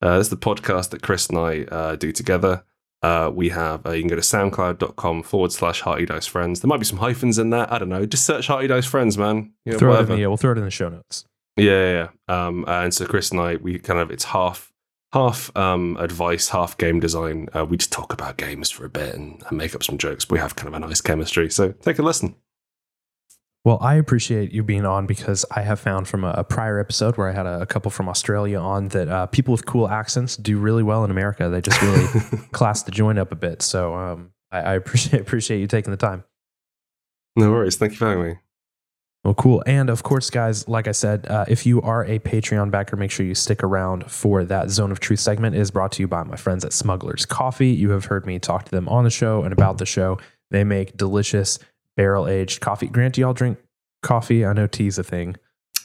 Uh, this is the podcast that Chris and I uh, do together. Uh, we have uh, you can go to soundcloud.com forward slash Hearty Dice Friends. There might be some hyphens in there. I don't know. Just search Hearty Dice Friends, man. You know, throw it in the, yeah, we'll throw it in the show notes. Yeah, yeah, yeah. Um, and so Chris and I, we kind of it's half half um, advice, half game design. Uh, we just talk about games for a bit and, and make up some jokes. We have kind of a nice chemistry. So take a listen. Well, I appreciate you being on because I have found from a, a prior episode where I had a, a couple from Australia on that uh, people with cool accents do really well in America. They just really class the joint up a bit. So um, I, I appreciate appreciate you taking the time. no worries. Thank you for having me. Well, cool. And of course, guys, like I said, uh, if you are a Patreon backer, make sure you stick around for that Zone of Truth segment. It is brought to you by my friends at Smugglers Coffee. You have heard me talk to them on the show and about the show. They make delicious barrel aged coffee. Grant, do y'all drink coffee? I know tea's a thing.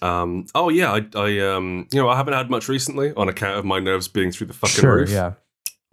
Um, oh yeah, I, I um, you know, I haven't had much recently on account of my nerves being through the fucking sure, roof. yeah.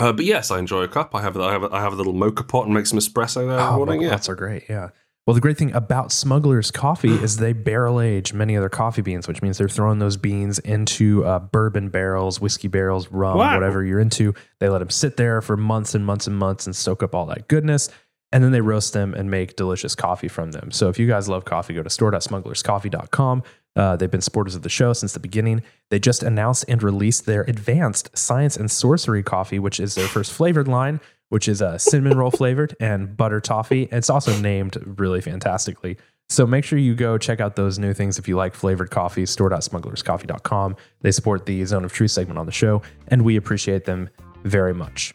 Uh, but yes, I enjoy a cup. I have I have I have a little moka pot and make some espresso there Oh, morning. Yeah, pots are great. Yeah. Well, the great thing about Smuggler's Coffee is they barrel age many of their coffee beans, which means they're throwing those beans into uh, bourbon barrels, whiskey barrels, rum, Wow. whatever you're into. They let them sit there for months and months and months and soak up all that goodness. And then they roast them and make delicious coffee from them. So if you guys love coffee, go to store.smugglerscoffee.com. Uh, they've been supporters of the show since the beginning. They just announced and released their advanced science and sorcery coffee, which is their first flavored line, which is uh, cinnamon roll flavored and butter toffee. It's also named really fantastically. So make sure you go check out those new things if you like flavored coffee, store.smugglerscoffee.com. They support the Zone of Truth segment on the show, and we appreciate them very much.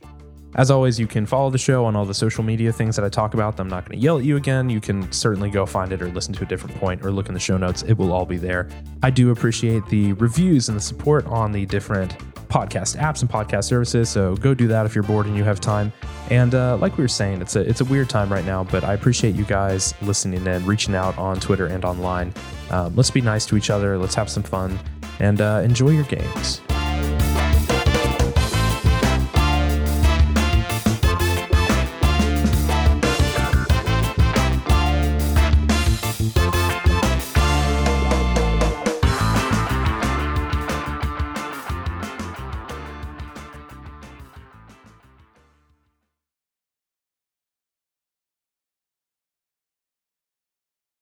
As always, you can follow the show on all the social media things that I talk about. I'm not going to yell at you again. You can certainly go find it or listen to a different point or look in the show notes. It will all be there. I do appreciate the reviews and the support on the different podcast apps and podcast services. So go do that if you're bored and you have time. And uh, like we were saying, it's a it's a weird time right now, but I appreciate you guys listening and reaching out on Twitter and online. Um, let's be nice to each other. Let's have some fun and uh, enjoy your games.